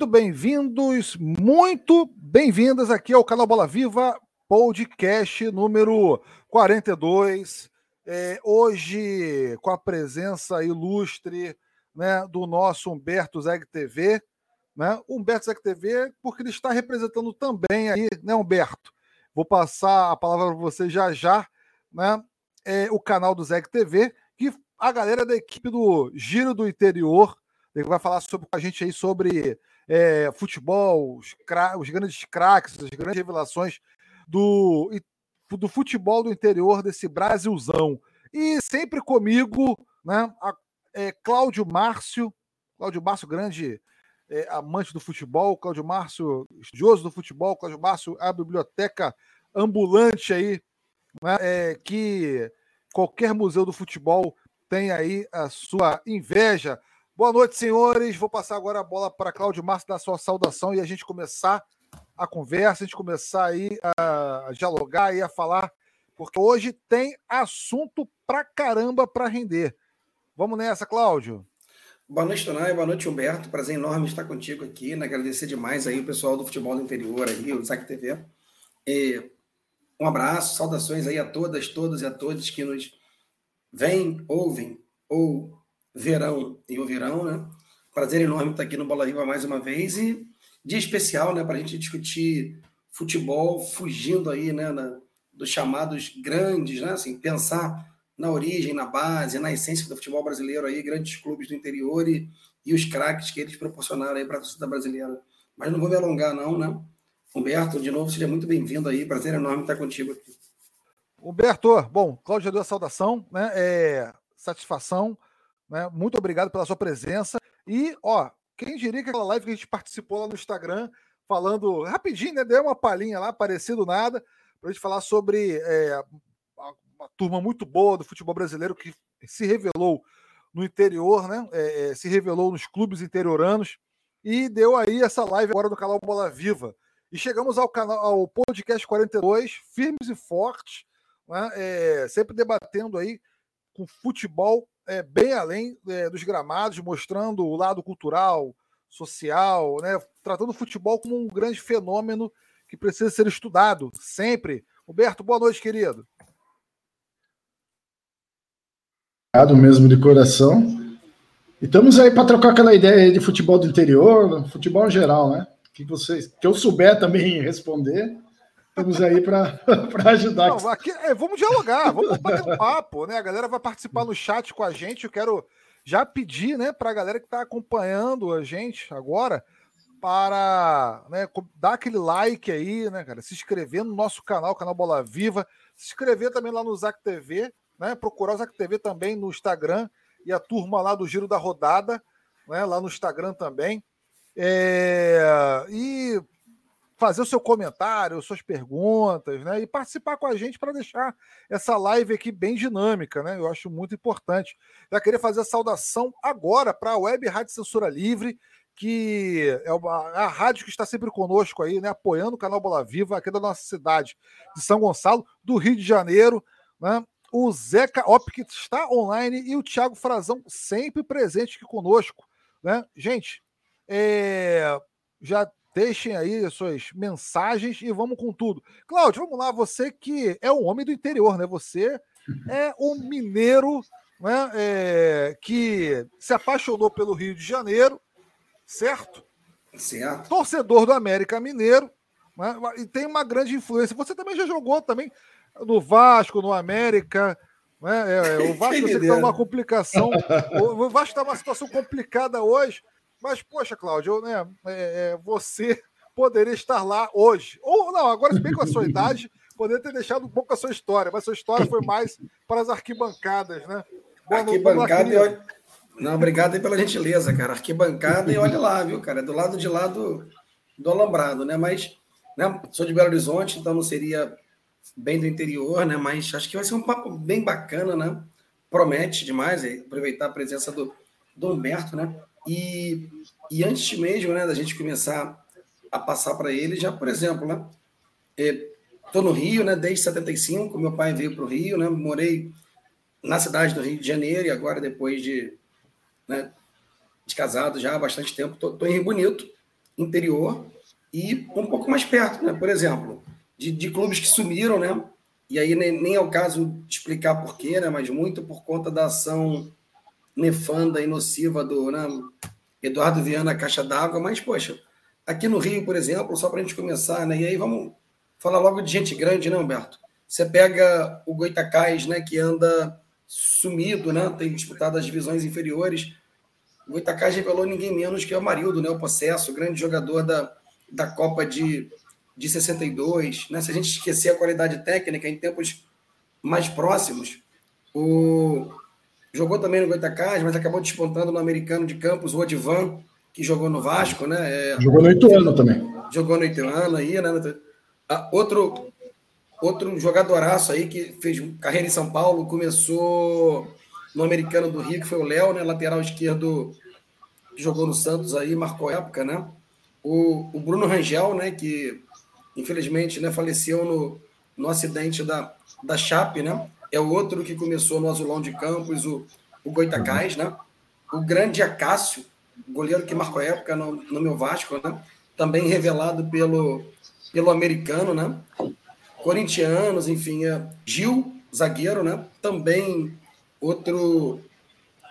Muito bem-vindos, muito bem-vindas aqui ao canal Bola Viva, podcast número 42. É, hoje, com a presença ilustre né, do nosso Humberto Zeg TV. Né? Humberto Zeg TV, porque ele está representando também aí, né, Humberto? Vou passar a palavra para você já já, né? É, o canal do Zeg TV, que a galera da equipe do Giro do Interior ele vai falar sobre, com a gente aí sobre é, futebol, os, os, grandes craques, as grandes revelações do, do futebol do interior desse Brasilzão. E sempre comigo, né, a, é, Cláudio Márcio, Cláudio Márcio, grande é, amante do futebol, Cláudio Márcio, estudioso do futebol, Cláudio Márcio, a biblioteca ambulante aí, né, é, que qualquer museu do futebol tem aí a sua inveja. Boa noite, senhores. Vou passar agora a bola para Cláudio Márcio dar sua saudação e a gente começar a conversa, a gente começar aí a dialogar e a falar, porque hoje tem assunto pra caramba para render. Vamos nessa, Cláudio. Boa noite, Tonai. Boa noite, Humberto. Prazer enorme estar contigo aqui. Né? Agradecer demais aí o pessoal do futebol do interior aí, o Zac TV. E um abraço, saudações aí a todas, todos e a todos que nos vêm, ouvem ou verão e o verão, né? Prazer enorme estar aqui no Bola Viva mais uma vez e dia especial, né, para a gente discutir futebol, fugindo aí, né, na, dos chamados grandes, né, assim, pensar na origem, na base, na essência do futebol brasileiro aí, grandes clubes do interior e, e os craques que eles proporcionaram aí para a torcida brasileira. Mas não vou me alongar não, né? Humberto, de novo, seja muito bem-vindo aí, prazer enorme estar contigo aqui. Humberto, bom, Cláudio deu a saudação, né? É, satisfação né? Muito obrigado pela sua presença. E, ó, quem diria que aquela live que a gente participou lá no Instagram, falando rapidinho, né? Deu uma palhinha lá, parecido nada, para a gente falar sobre é, uma turma muito boa do futebol brasileiro que se revelou no interior, né? É, é, se revelou nos clubes interioranos e deu aí essa live agora no canal Bola Viva. E chegamos ao canal, ao podcast 42, firmes e fortes, né? É, sempre debatendo aí com futebol é, bem além é, dos gramados, mostrando o lado cultural, social, né, tratando o futebol como um grande fenômeno que precisa ser estudado sempre. Roberto, boa noite, querido. Obrigado mesmo de coração. E estamos aí para trocar aquela ideia de futebol do interior, futebol em geral, né? Que vocês, que eu souber também responder, Estamos aí para ajudar. Não, aqui, é, vamos dialogar, vamos bater um papo, né? A galera vai participar no chat com a gente. Eu quero já pedir, né, para a galera que está acompanhando a gente agora para né, dar aquele like aí, né, cara? Se inscrever no nosso canal, canal Bola Viva, se inscrever também lá no Zac TV, né? Procurar o Zac TV também no Instagram e a turma lá do Giro da Rodada, né? Lá no Instagram também. É... E fazer o seu comentário, suas perguntas, né? E participar com a gente para deixar essa live aqui bem dinâmica, né? Eu acho muito importante. Já queria fazer a saudação agora para a Web Rádio Censura Livre, que é uma, a rádio que está sempre conosco aí, né? Apoiando o canal Bola Viva aqui da nossa cidade de São Gonçalo, do Rio de Janeiro, né? O Zeca Op, que está online, e o Thiago Frazão sempre presente aqui conosco, né? Gente, é, já Deixem aí suas mensagens e vamos com tudo. Cláudio, vamos lá. Você que é um homem do interior, né? Você é um mineiro né? É, que se apaixonou pelo Rio de Janeiro, certo? Certo. Torcedor do América Mineiro né? e tem uma grande influência. Você também já jogou também no Vasco, no América. Né? É, o Vasco está numa complicação. O Vasco está numa situação complicada hoje. Mas, poxa, Cláudio, né, é, é, você poderia estar lá hoje. Ou não, agora, se bem com a sua idade, poderia ter deixado um pouco a sua história, mas sua história foi mais para as arquibancadas, né? Boa Arquibancada e olha... Não, obrigado aí pela gentileza, cara. Arquibancada e olha lá, viu, cara? É do lado de lá do, do Alambrado, né? Mas, né, sou de Belo Horizonte, então não seria bem do interior, né? Mas acho que vai ser um papo bem bacana, né? Promete demais aproveitar a presença do, do Humberto, né? E, e antes mesmo né, da gente começar a passar para ele, já, por exemplo, né? Estou no Rio, né? Desde 75, meu pai veio para o Rio, né? Morei na cidade do Rio de Janeiro e agora, depois de, né, de casado já há bastante tempo, estou em Rio Bonito. interior e um pouco mais perto, né? Por exemplo, de, de clubes que sumiram, né? E aí nem, nem é o caso de explicar porquê, né? Mas muito por conta da ação nefanda e nociva do né? Eduardo Viana Caixa d'Água. Mas, poxa, aqui no Rio, por exemplo, só para a gente começar, né? E aí vamos falar logo de gente grande, né, Humberto? Você pega o Goitacás, né? Que anda sumido, né? Tem disputado as divisões inferiores. O Goitacás revelou ninguém menos que o Amarildo, né? O Possesso, grande jogador da, da Copa de de 62, né? se a gente esquecer a qualidade técnica em tempos mais próximos, o... jogou também no Goitacás, mas acabou despontando no americano de Campos, o Odivan, que jogou no Vasco, né? É... Jogou no Ituano também. Jogou no Ituano aí, né? Ah, outro, outro jogadoraço aí que fez carreira em São Paulo, começou no americano do Rio, que foi o Léo, né? Lateral esquerdo que jogou no Santos aí, marcou época, né? O, o Bruno Rangel, né? Que infelizmente, né, faleceu no, no acidente da, da Chape, né? É o outro que começou no Azulão de Campos, o, o Goitacás, né? O grande Acácio, goleiro que marcou época no, no meu Vasco, né? Também revelado pelo, pelo americano, né? Corintianos, enfim, é Gil, zagueiro, né? Também outro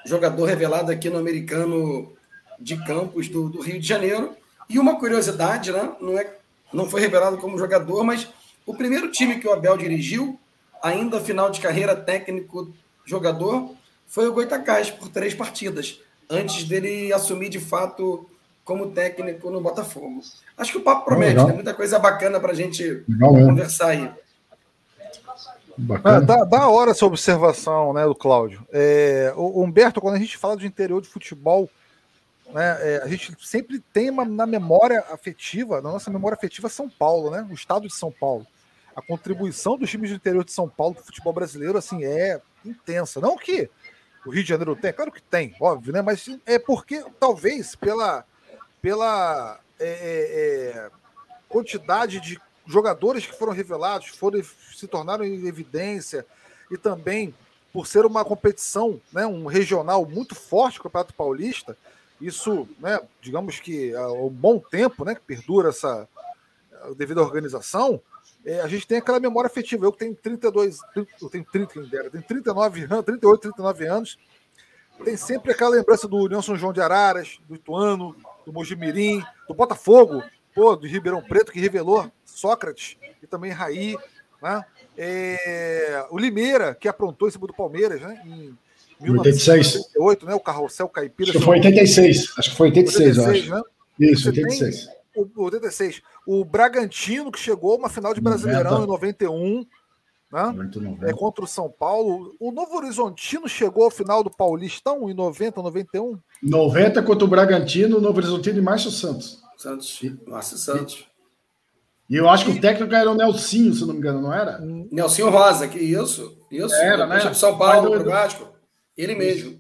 jogador revelado aqui no americano de Campos, do, do Rio de Janeiro. E uma curiosidade, né? Não é não foi revelado como jogador, mas o primeiro time que o Abel dirigiu, ainda final de carreira técnico jogador, foi o Goitacás por três partidas, antes dele assumir de fato como técnico no Botafogo. Acho que o papo promete, tem né? muita coisa bacana para a gente Legal, conversar aí. É, dá, dá hora essa observação né, do Cláudio. É, o Humberto, quando a gente fala de interior de futebol, né, é, a gente sempre tem uma, na memória afetiva, na nossa memória afetiva, São Paulo, né? O estado de São Paulo. A contribuição dos times do interior de São Paulo para o futebol brasileiro assim, é intensa. Não que o Rio de Janeiro tem, claro que tem, óbvio, né? Mas é porque, talvez, pela, pela é, é, é quantidade de jogadores que foram revelados, foram, se tornaram em evidência, e também por ser uma competição, né, um regional muito forte, o Campeonato Paulista, isso, né, digamos que há um bom tempo, né, que perdura essa devido à organização, é, a gente tem aquela memória afetiva. Eu que tenho 32, eu tenho 30, quem dera, tenho 39 anos, 38, 39 anos, tem sempre aquela lembrança do Nelson João de Araras, do Ituano, do Mojimirim, do Botafogo, pô, do Ribeirão Preto, que revelou Sócrates e também Raí, né? É, o Limeira, que aprontou em cima do Palmeiras, né? Em 1988, né? O Carrossel Caipira. Acho que foi 86. Acho que foi 86, 86 eu acho. Né? Isso, Você 86. O, 86. O Bragantino, que chegou a uma final de Brasileirão 90. em 91. Né? É contra o São Paulo. O Novo Horizontino chegou ao final do Paulistão em 90, 91? 90 contra o Bragantino, o Novo Horizontino e Márcio Santos. Santos. Márcio Santos. E eu acho que o técnico era o Nelsinho, se não me engano, não era? Nelsinho Rosa, que isso. Isso. Era, né? São Paulo, do, Vasco. Ele mesmo.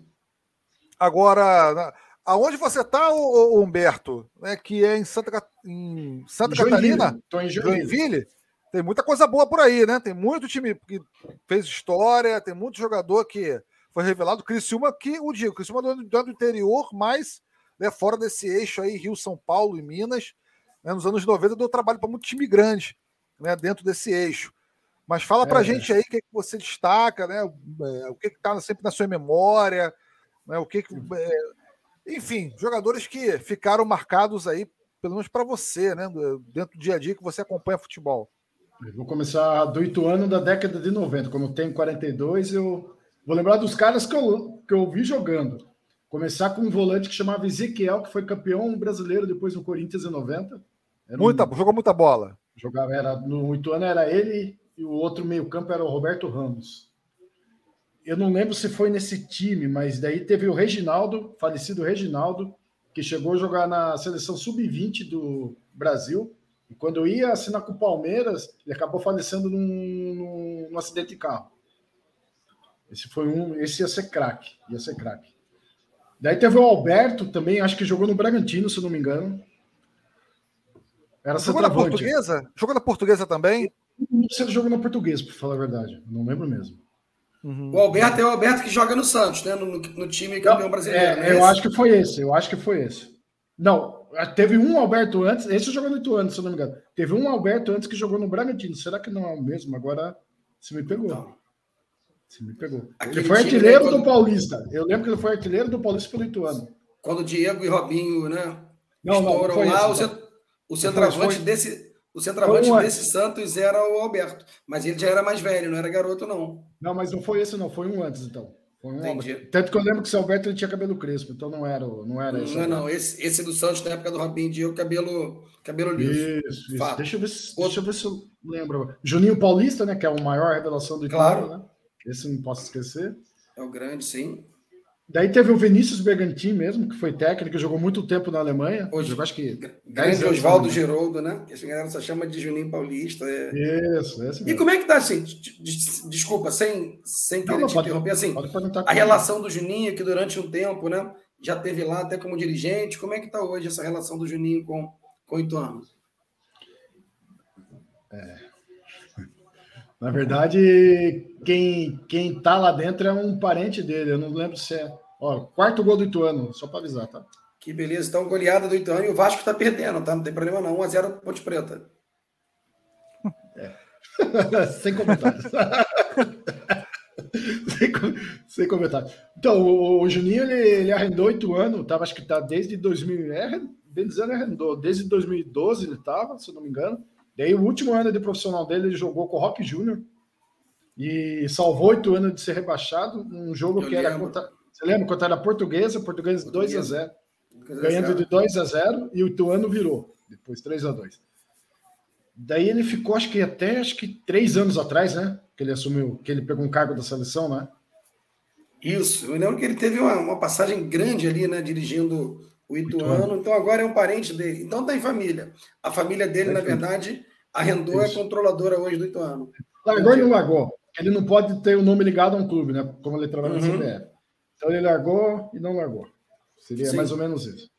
Agora, aonde você está, Humberto? Né, que é em Santa, em Santa Joinville. Catarina? Estou em Joinville. Joinville. Tem muita coisa boa por aí, né? Tem muito time que fez história, tem muito jogador que foi revelado. Criciúma, que o digo, Criciúma do, do interior, mas né, fora desse eixo aí, Rio, São Paulo e Minas. Né, nos anos 90 deu trabalho para muito time grande né, dentro desse eixo. Mas fala para a é. gente aí o que, que você destaca, né? É, o que está sempre na sua memória, né? o que, que é... enfim, jogadores que ficaram marcados aí, pelo menos para você, né? Dentro do dia a dia que você acompanha futebol. Eu vou começar do Ituano da década de 90. Como eu tenho 42, eu vou lembrar dos caras que eu, que eu vi jogando. Começar com um volante que chamava Ezequiel, que foi campeão brasileiro depois no Corinthians em 90. Era muita, um... Jogou muita bola. Jogava, era, no Ituano era ele e o outro meio-campo era o Roberto Ramos. Eu não lembro se foi nesse time, mas daí teve o Reginaldo, falecido Reginaldo, que chegou a jogar na seleção sub-20 do Brasil. E quando eu ia assinar com o Palmeiras, ele acabou falecendo num, num, num acidente de carro. Esse foi um, esse ia ser craque, ia ser craque. Daí teve o Alberto também, acho que jogou no Bragantino, se não me engano. Era jogou na portuguesa? Jogou na portuguesa também? não sei do jogo na português, para falar a verdade. Não lembro mesmo. Uhum. O Alberto é o Alberto que joga no Santos, né? No, no time campeão brasileiro. É, é eu acho que foi esse. Eu acho que foi esse. Não, teve um Alberto antes, esse jogou no Ituano, se eu não me engano. Teve um Alberto antes que jogou no Bragantino. Será que não é o mesmo? Agora se me pegou. Não. Se me pegou. Aquele ele foi artilheiro quando... do Paulista. Eu lembro que ele foi artilheiro do Paulista pelo Ituano. Quando o Diego e Robinho, né? Não, não, não lá, isso, o, centroavante foi, desse o centroavante um desse Santos era o Alberto, mas ele já era mais velho, não era garoto, não. Não, mas não foi esse, não. Foi um antes, então. Foi um Entendi. Tanto que eu lembro que o Alberto ele tinha cabelo crespo, então não era, não era esse. Não, não. Esse, esse do Santos, na época do Robinho Diego, cabelo, cabelo liso. Isso, isso. Deixa eu, ver se, deixa eu ver se eu lembro. Juninho Paulista, né? Que é a maior revelação do Claro. né? Esse não posso esquecer. É o grande, sim. Daí teve o Vinícius Bergantin mesmo, que foi técnico, jogou muito tempo na Alemanha. Hoje, eu acho que. Grande Oswaldo Geroldo, né? Esse galera só chama de Juninho Paulista. É... Isso, esse mesmo. E como é que tá assim? Desculpa, sem, sem querer não, te pode, interromper, assim. a relação do Juninho, que durante um tempo, né? Já teve lá até como dirigente. Como é que tá hoje essa relação do Juninho com, com o Ituano? É. Na verdade, quem, quem tá lá dentro é um parente dele. Eu não lembro se é. Ó, quarto gol do Ituano, só para avisar, tá? Que beleza. Então, goleada do Ituano e o Vasco tá perdendo, tá? Não tem problema não. 1x0 Ponte Preta. É. sem comentários. sem, sem comentários. Então, o, o Juninho, ele, ele arrendou oito anos, tava, acho que tá desde 2000, é, bem dizendo, arrendou, desde 2012 ele tava, se eu não me engano. Daí, o último ano de profissional dele, ele jogou com o Rock Júnior e salvou oito anos de ser rebaixado. Um jogo Eu que era contra. Você lembra? Contra era portuguesa, portuguesa 2 a 0 Ganhando de 2 a 0 e o Ituano virou. Depois 3 a 2 Daí ele ficou, acho que até acho que três anos atrás, né? Que ele assumiu, que ele pegou um cargo da seleção, né? Isso. Eu lembro que ele teve uma, uma passagem grande ali, né? Dirigindo o Ituano. Ituano. Então agora é um parente dele. Então tá em família. A família dele, na verdade, arrendou, é controladora hoje do Ituano. Largou e não largou. Ele não pode ter o nome ligado a um clube, né? Como ele trabalha uhum. na CBF. Então ele largou e não largou. Seria sim. mais ou menos isso.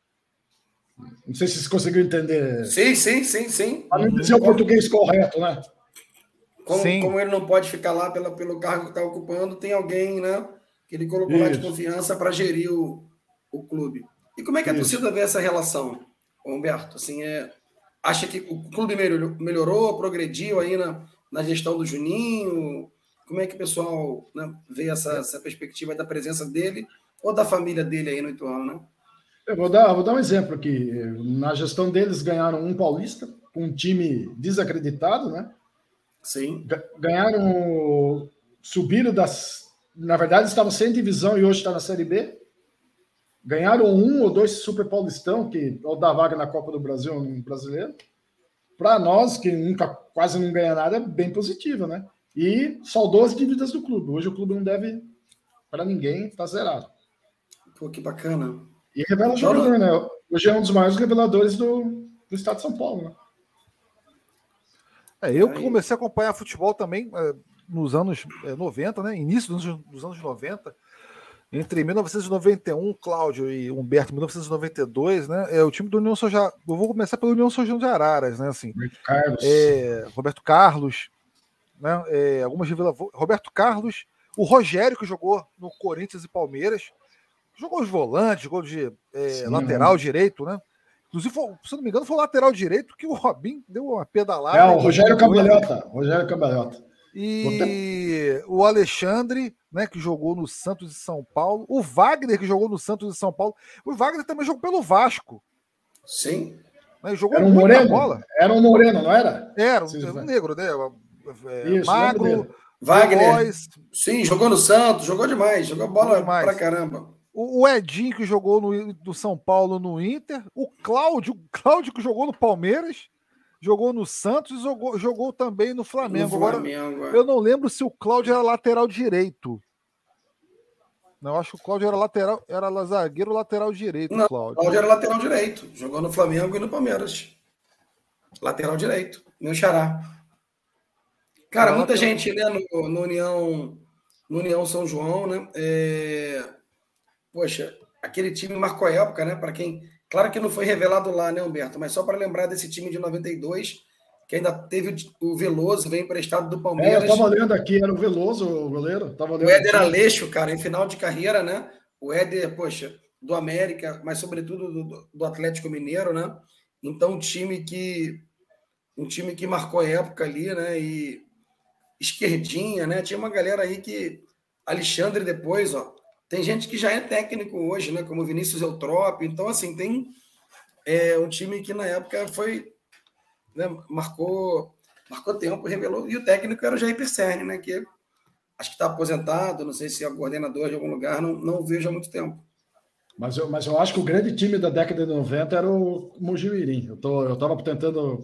Não sei se você conseguiu entender. Sim, sim, sim, sim. Para não dizer o português correto, né? Como, como, ele não pode ficar lá pela, pelo cargo que está ocupando, tem alguém, né? Que ele colocou isso. lá de confiança para gerir o, o clube. E como é que a isso. torcida vê essa relação, Humberto? Assim, é, acha que o clube melhorou, melhorou progrediu aí na, na gestão do Juninho? Como é que o pessoal né, vê essa, essa perspectiva da presença dele ou da família dele aí no Ituano, né? Eu vou dar, vou dar um exemplo aqui. Na gestão deles, ganharam um paulista, um time desacreditado, né? Sim. Ganharam, subiram das. Na verdade, estavam sem divisão e hoje está na Série B. Ganharam um ou dois Super Paulistão, que ou dá vaga na Copa do Brasil um brasileiro. Para nós, que nunca quase não ganha nada, é bem positivo, né? E saldou as dívidas do clube. Hoje o clube não deve para ninguém, tá zerado. Pô, que bacana. E revela jogador, né? Hoje é um dos maiores reveladores do, do estado de São Paulo, né? É, eu comecei a acompanhar futebol também é, nos anos é, 90, né? Início dos, dos anos 90. Entre 1991, Cláudio e Humberto, 1992, né? É o time do União São Eu vou começar pelo União São de Araras, né? Assim, Roberto Carlos. É, Roberto Carlos, né? É, algumas revelações. Roberto Carlos, o Rogério, que jogou no Corinthians e Palmeiras, jogou os volantes, jogou de é, lateral direito, né? Inclusive, foi, se não me engano, foi o lateral direito que o Robin deu uma pedalada. É, o Rogério Cambalhota. Rogério Cambalhota. E o Alexandre, né, que jogou no Santos de São Paulo. O Wagner, que jogou no Santos de São Paulo. O Wagner também jogou pelo Vasco. Sim. Né, jogou era um moreno? bola. Era um moreno, não era? Era, um, um negro, né? É, Isso, magro. Wagner. Sim, jogou no Santos, jogou demais, jogou bola demais. pra caramba. O, o Edinho, que jogou no, do São Paulo no Inter. O Cláudio, Cláudio, que jogou no Palmeiras. Jogou no Santos e jogou, jogou também no Flamengo. No Flamengo Agora, é. eu não lembro se o Cláudio era lateral direito. Não, acho que o Cláudio era lateral, era zagueiro lateral direito. Não, Cláudio. Cláudio era lateral direito. Jogou no Flamengo e no Palmeiras. Lateral direito. Meu xará. Cara, muita gente né, no, no, União, no União São João, né? É... Poxa, aquele time marcou a época, né? Para quem. Claro que não foi revelado lá, né, Humberto? Mas só para lembrar desse time de 92, que ainda teve o Veloso, veio emprestado do Palmeiras. É, eu tava olhando aqui, era o Veloso, o goleiro. Tava o Éder aqui. Aleixo, cara, em final de carreira, né? O Éder, poxa, do América, mas sobretudo do, do Atlético Mineiro, né? Então, um time que um time que marcou época ali, né? E esquerdinha, né? Tinha uma galera aí que Alexandre depois, ó. Tem gente que já é técnico hoje, né? Como Vinícius Eutrópio. Então, assim, tem é, um time que na época foi né, marcou marcou tempo, revelou. E o técnico era o Jair Perserne, né? Que acho que está aposentado, não sei se é coordenador de algum lugar, não, não vejo há muito tempo. Mas eu, mas eu acho que o grande time da década de 90 era o Mojimirim. Eu tô, eu estava tentando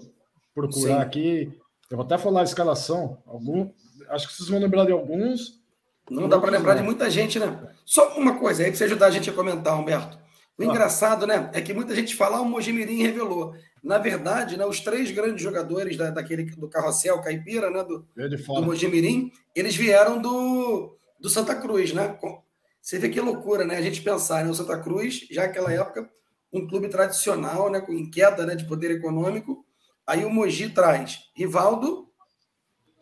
procurar Sim. aqui. Eu vou até falar a escalação. Algum, acho que vocês vão lembrar de alguns. Não dá para lembrar de muita gente, né? Só uma coisa aí para você ajudar a gente a comentar, Humberto. O ah. engraçado, né, é que muita gente fala, ah, o Mojimirim revelou. Na verdade, né, os três grandes jogadores da, daquele do carrossel caipira, né, do, do Mojimirim, eles vieram do, do Santa Cruz, né? Você vê que loucura, né? A gente pensar, né? O Santa Cruz, já naquela época, um clube tradicional, né? Com queda né? de poder econômico. Aí o Mogi traz Rivaldo,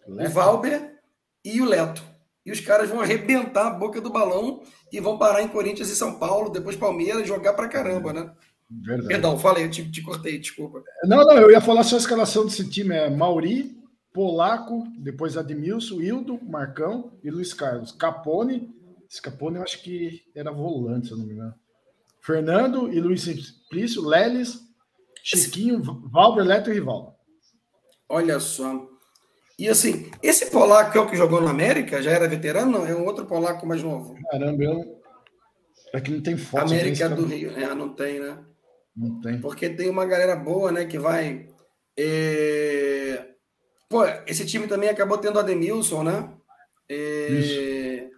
Leto. o Valber e o Leto. E os caras vão arrebentar a boca do balão e vão parar em Corinthians e São Paulo, depois Palmeiras, jogar pra caramba, né? Verdade. Perdão, falei, eu te, te cortei, desculpa. Não, não, eu ia falar só a escalação desse time: é Mauri, Polaco, depois Admilson, Hildo, Marcão e Luiz Carlos. Capone, Scapone, eu acho que era volante, se eu não me engano. Fernando e Luiz Simplício, Leles, Chiquinho, Valber, Leto e Rivaldo. Olha só. E assim, esse polaco é o que jogou na América? Já era veterano? Não, é um outro polaco mais novo. Caramba, eu... é que não tem foto. América do Rio. É, não tem, né? Não tem. Porque tem uma galera boa, né, que vai... É... Pô, esse time também acabou tendo Ademilson, né? É...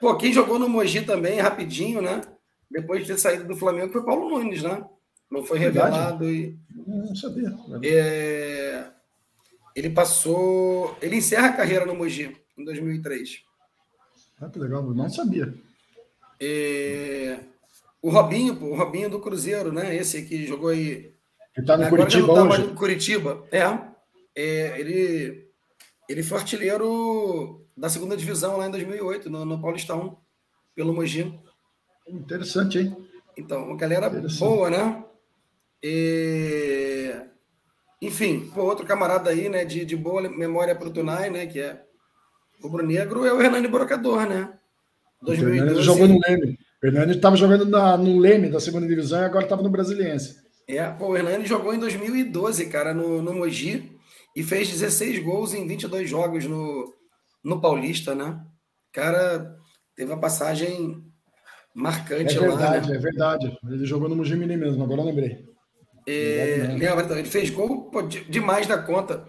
Pô, quem jogou no Mogi também, rapidinho, né? Depois de ter saído do Flamengo, foi Paulo Nunes, né? Não foi revelado e. Não sabia. É... Ele passou. Ele encerra a carreira no Mogi em 2003. Ah, que legal, não sabia. É... O Robinho, o Robinho do Cruzeiro, né? Esse que jogou aí. Ele tá no Agora Curitiba tá hoje. Curitiba. É. é. ele, ele foi artilheiro da segunda divisão lá em 2008, no, no Paulistão, pelo Mogi. Interessante, hein? Então, uma galera boa, né? E... Enfim, pô, outro camarada aí, né, de, de boa memória para o Tunai, né, que é rubro-negro, é o Hernani Brocador, né? 2012. Ele jogou no Leme. O Hernani estava jogando na, no Leme da segunda divisão e agora estava no Brasiliense. É, pô, o Hernani jogou em 2012, cara, no, no Mogi e fez 16 gols em 22 jogos no, no Paulista, né? Cara, teve uma passagem marcante é verdade, lá. É verdade, né? é verdade. Ele jogou no Mujimini mesmo, agora eu lembrei. É, lembra, ele fez gol pô, demais da conta.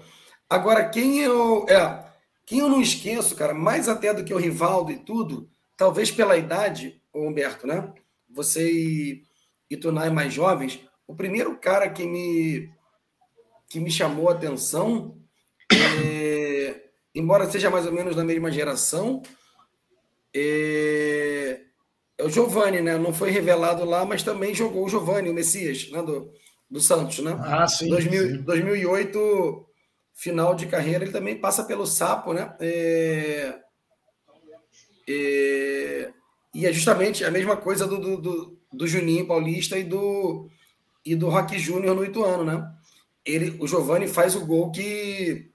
Agora, quem eu. É, quem eu não esqueço, cara, mais até do que o Rivaldo e tudo, talvez pela idade, Humberto, né? Você e, e Tunai mais jovens, o primeiro cara que me, que me chamou a atenção é, embora seja mais ou menos da mesma geração, é, é o Giovani, né? Não foi revelado lá, mas também jogou o Giovani, o Messias, né? do, do Santos, né? Ah, sim, 2000, sim. 2008, final de carreira, ele também passa pelo Sapo, né? É, é, e é justamente a mesma coisa do, do, do, do Juninho Paulista e do, e do Rock Júnior no Ituano, né? Ele, o Giovani faz o gol que,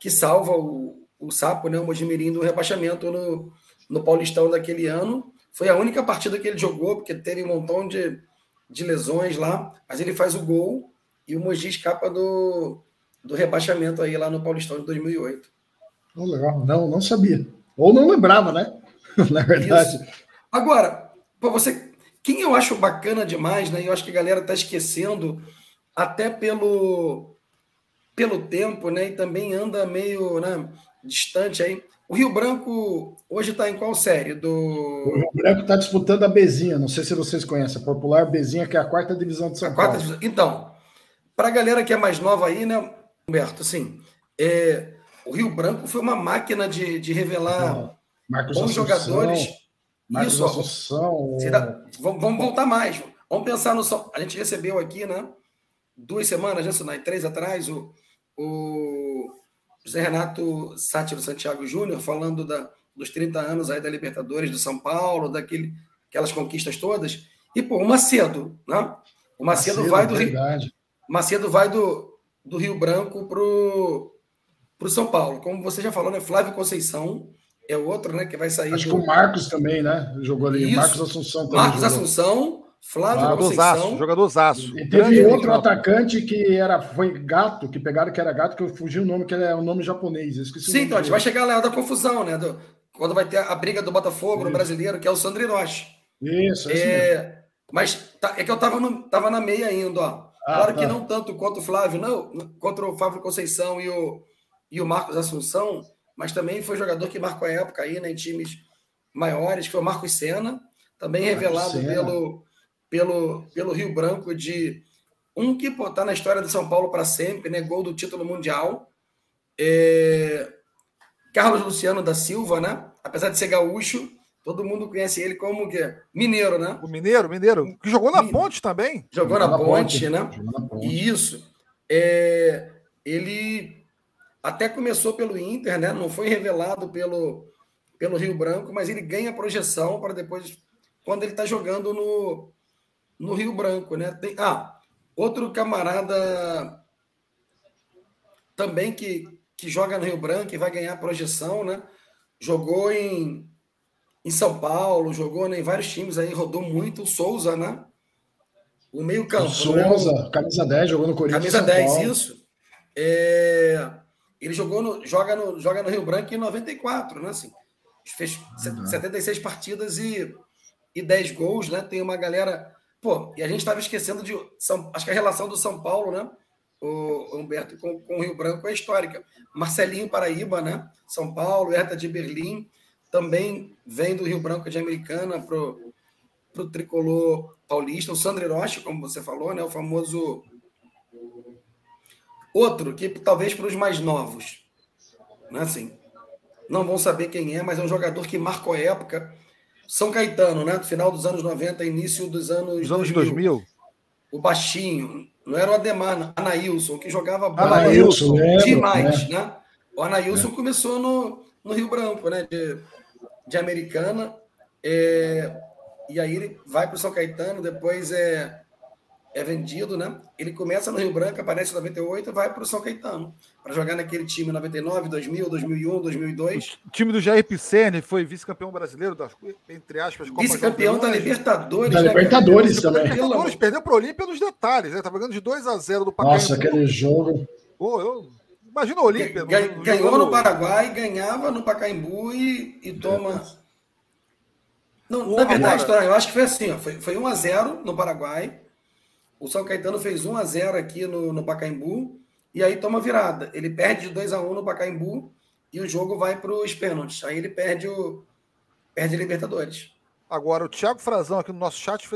que salva o, o Sapo, né, o Mojimirim, do rebaixamento no, no Paulistão daquele ano. Foi a única partida que ele jogou, porque teve um montão de, de lesões lá, mas ele faz o gol e o Mogi escapa do, do rebaixamento aí lá no Paulistão de 2008. Oh, legal. Não, não sabia. Ou não lembrava, né? Na verdade. Isso. Agora, pô, você, quem eu acho bacana demais, né? Eu acho que a galera tá esquecendo, até pelo pelo tempo, né? E também anda meio, né? distante aí. O Rio Branco hoje está em qual série? Do... O Rio Branco está disputando a Bezinha, não sei se vocês conhecem, a popular Bezinha, que é a quarta divisão de São a Paulo. Divisão. Então, para a galera que é mais nova aí, né, Humberto, assim, é, o Rio Branco foi uma máquina de, de revelar Marcos bons Assunção, jogadores. Marcos Isso, Assunção, dá, vamos, voltar mais. Vamos pensar no. A gente recebeu aqui, né? Duas semanas, né, três atrás, o, o José Renato Sátiro Santiago Júnior, falando da, dos 30 anos aí da Libertadores do São Paulo, daquele, aquelas conquistas todas. E, pô, o Macedo, né? O Macedo, Macedo vai do verdade. Rio. Macedo vai do, do Rio Branco pro, pro São Paulo. Como você já falou, né? Flávio Conceição é outro, né? Que vai sair. Acho do... que o Marcos também, né? Jogou ali. Isso. Marcos Assunção também. Marcos jogou. Assunção, Flávio jogador Conceição. jogador zaço. E teve outro atacante que era, foi gato, que pegaram que era gato, que eu fugi o nome, que é um nome japonês. Sim, então, a gente vai chegar lá da confusão, né? Do, quando vai ter a briga do Botafogo Isso. no brasileiro, que é o Sandro Hiroshi. Isso, é, Mas tá, é que eu tava, no, tava na meia ainda, ó. Ah, claro tá. que não tanto quanto o Flávio, não, contra o Fábio Conceição e o, e o Marcos Assunção, mas também foi jogador que marcou a época aí, né, em times maiores, que foi o Marcos Senna, também Marcos revelado Senna. pelo, pelo, pelo Rio Branco de um que está na história de São Paulo para sempre, né, gol do título mundial. É... Carlos Luciano da Silva, né? Apesar de ser gaúcho, Todo mundo conhece ele como que mineiro, né? O mineiro, mineiro, que jogou na Ponte também. Jogou, na, na, ponte, ponte, né? Jogou na ponte. Isso. É, ele até começou pelo Inter, né? Não foi revelado pelo, pelo Rio Branco, mas ele ganha projeção para depois, quando ele está jogando no, no Rio Branco, né? Tem, ah, outro camarada também que, que joga no Rio Branco e vai ganhar projeção, né? Jogou em em São Paulo, jogou né, em vários times aí, rodou muito. O Souza, né? O meio-campo. Souza, né? camisa 10, jogou no Corinthians. Camisa 10, Paulo. isso. É... Ele jogou no, joga, no, joga no Rio Branco em 94, né? Assim, fez uhum. 76 partidas e, e 10 gols, né? Tem uma galera. Pô, e a gente estava esquecendo de. São, acho que a relação do São Paulo, né? O Humberto com, com o Rio Branco é histórica. Marcelinho Paraíba, né? São Paulo, Herta de Berlim também vem do Rio Branco de Americana para o tricolor paulista, o Sandro Hiroshi, como você falou, né, o famoso outro que talvez para os mais novos, né, assim, não vão saber quem é, mas é um jogador que marcou época. São Caetano, né, final dos anos 90, início dos anos, Os anos 2000. 2000. O baixinho, não era o Ademar, não, Anailson, que jogava bola Anailson, demais, né? né? O Anailson é. começou no, no Rio Branco, né? De, de Americana. É, e aí ele vai para o São Caetano, depois é, é vendido, né? Ele começa no Rio Branco, aparece em 98 e vai para o São Caetano, para jogar naquele time 99, 2000, 2001, 2002. O time do Jair Pisserni foi vice-campeão brasileiro, das, entre aspas, Vice-campeão da Libertadores. Da né, Libertadores também. Libertadores, perdeu para o Olímpia nos detalhes, né? Tá ganhando de 2 a 0 do Pacaembu. Nossa, aquele jogo... Pô, eu Imagina o Olímpia. Ganhou, ganhou no Paraguai, ganhava no Pacaembu e, e toma. Não, na verdade, agora... história, eu acho que foi assim: ó, foi, foi 1x0 no Paraguai. O São Caetano fez 1x0 aqui no, no Pacaembu. E aí toma virada. Ele perde de 2x1 no Pacaembu e o jogo vai para os pênaltis. Aí ele perde o perde a Libertadores. Agora, o Thiago Frazão aqui no nosso chat,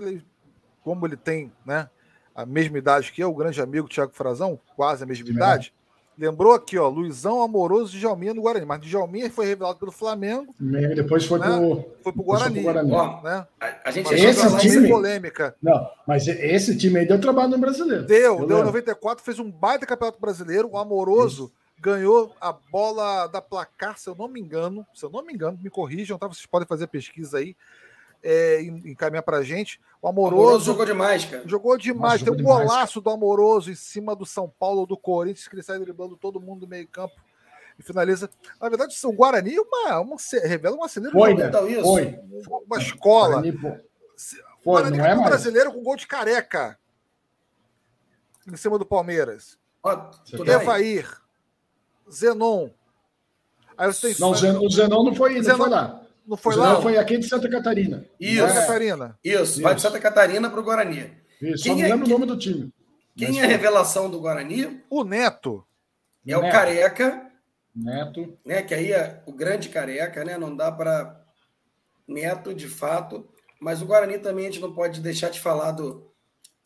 como ele tem né, a mesma idade que eu, o grande amigo Thiago Frazão, quase a mesma é. idade, Lembrou aqui, ó, Luizão Amoroso de Djalminha no Guarani. Mas Djalminha foi revelado pelo Flamengo. Depois foi né? pro, foi pro Guarani. Foi pro Guarani. Ó, né? a, a gente esse time, polêmica. Não, mas esse time aí deu trabalho no brasileiro. Deu, deu. Lembro. 94, fez um baita campeonato brasileiro. O Amoroso Isso. ganhou a bola da placar, se eu não me engano. Se eu não me engano, me corrijam, tá? Vocês podem fazer pesquisa aí é, encaminhar pra gente. O Amoroso, Amoroso jogou demais, cara. Jogou demais. Nossa, Tem um demais. golaço do Amoroso em cima do São Paulo do Corinthians, que ele sai driblando todo mundo do meio-campo e finaliza. Na verdade, o São Guarani é uma, uma, revela uma celeira. Foi, né? Então, isso. Foi. Uma escola. Guarani, foi, Guarani não é mais. brasileiro com gol de careca em cima do Palmeiras. Evair, Zenon. Aí você tem... Não, o Zenon não foi, Zenon... não foi lá. Não foi lá? foi aqui de Santa Catarina. Isso. Santa Catarina. Isso, Isso. vai de Santa Catarina para o Guarani. Isso, quem só não é, lembro o nome do time. Quem Mas é a revelação do Guarani? O Neto. É Neto. o Careca. Neto. Né, que aí é o grande Careca, né? Não dá para... Neto, de fato. Mas o Guarani também a gente não pode deixar de falar do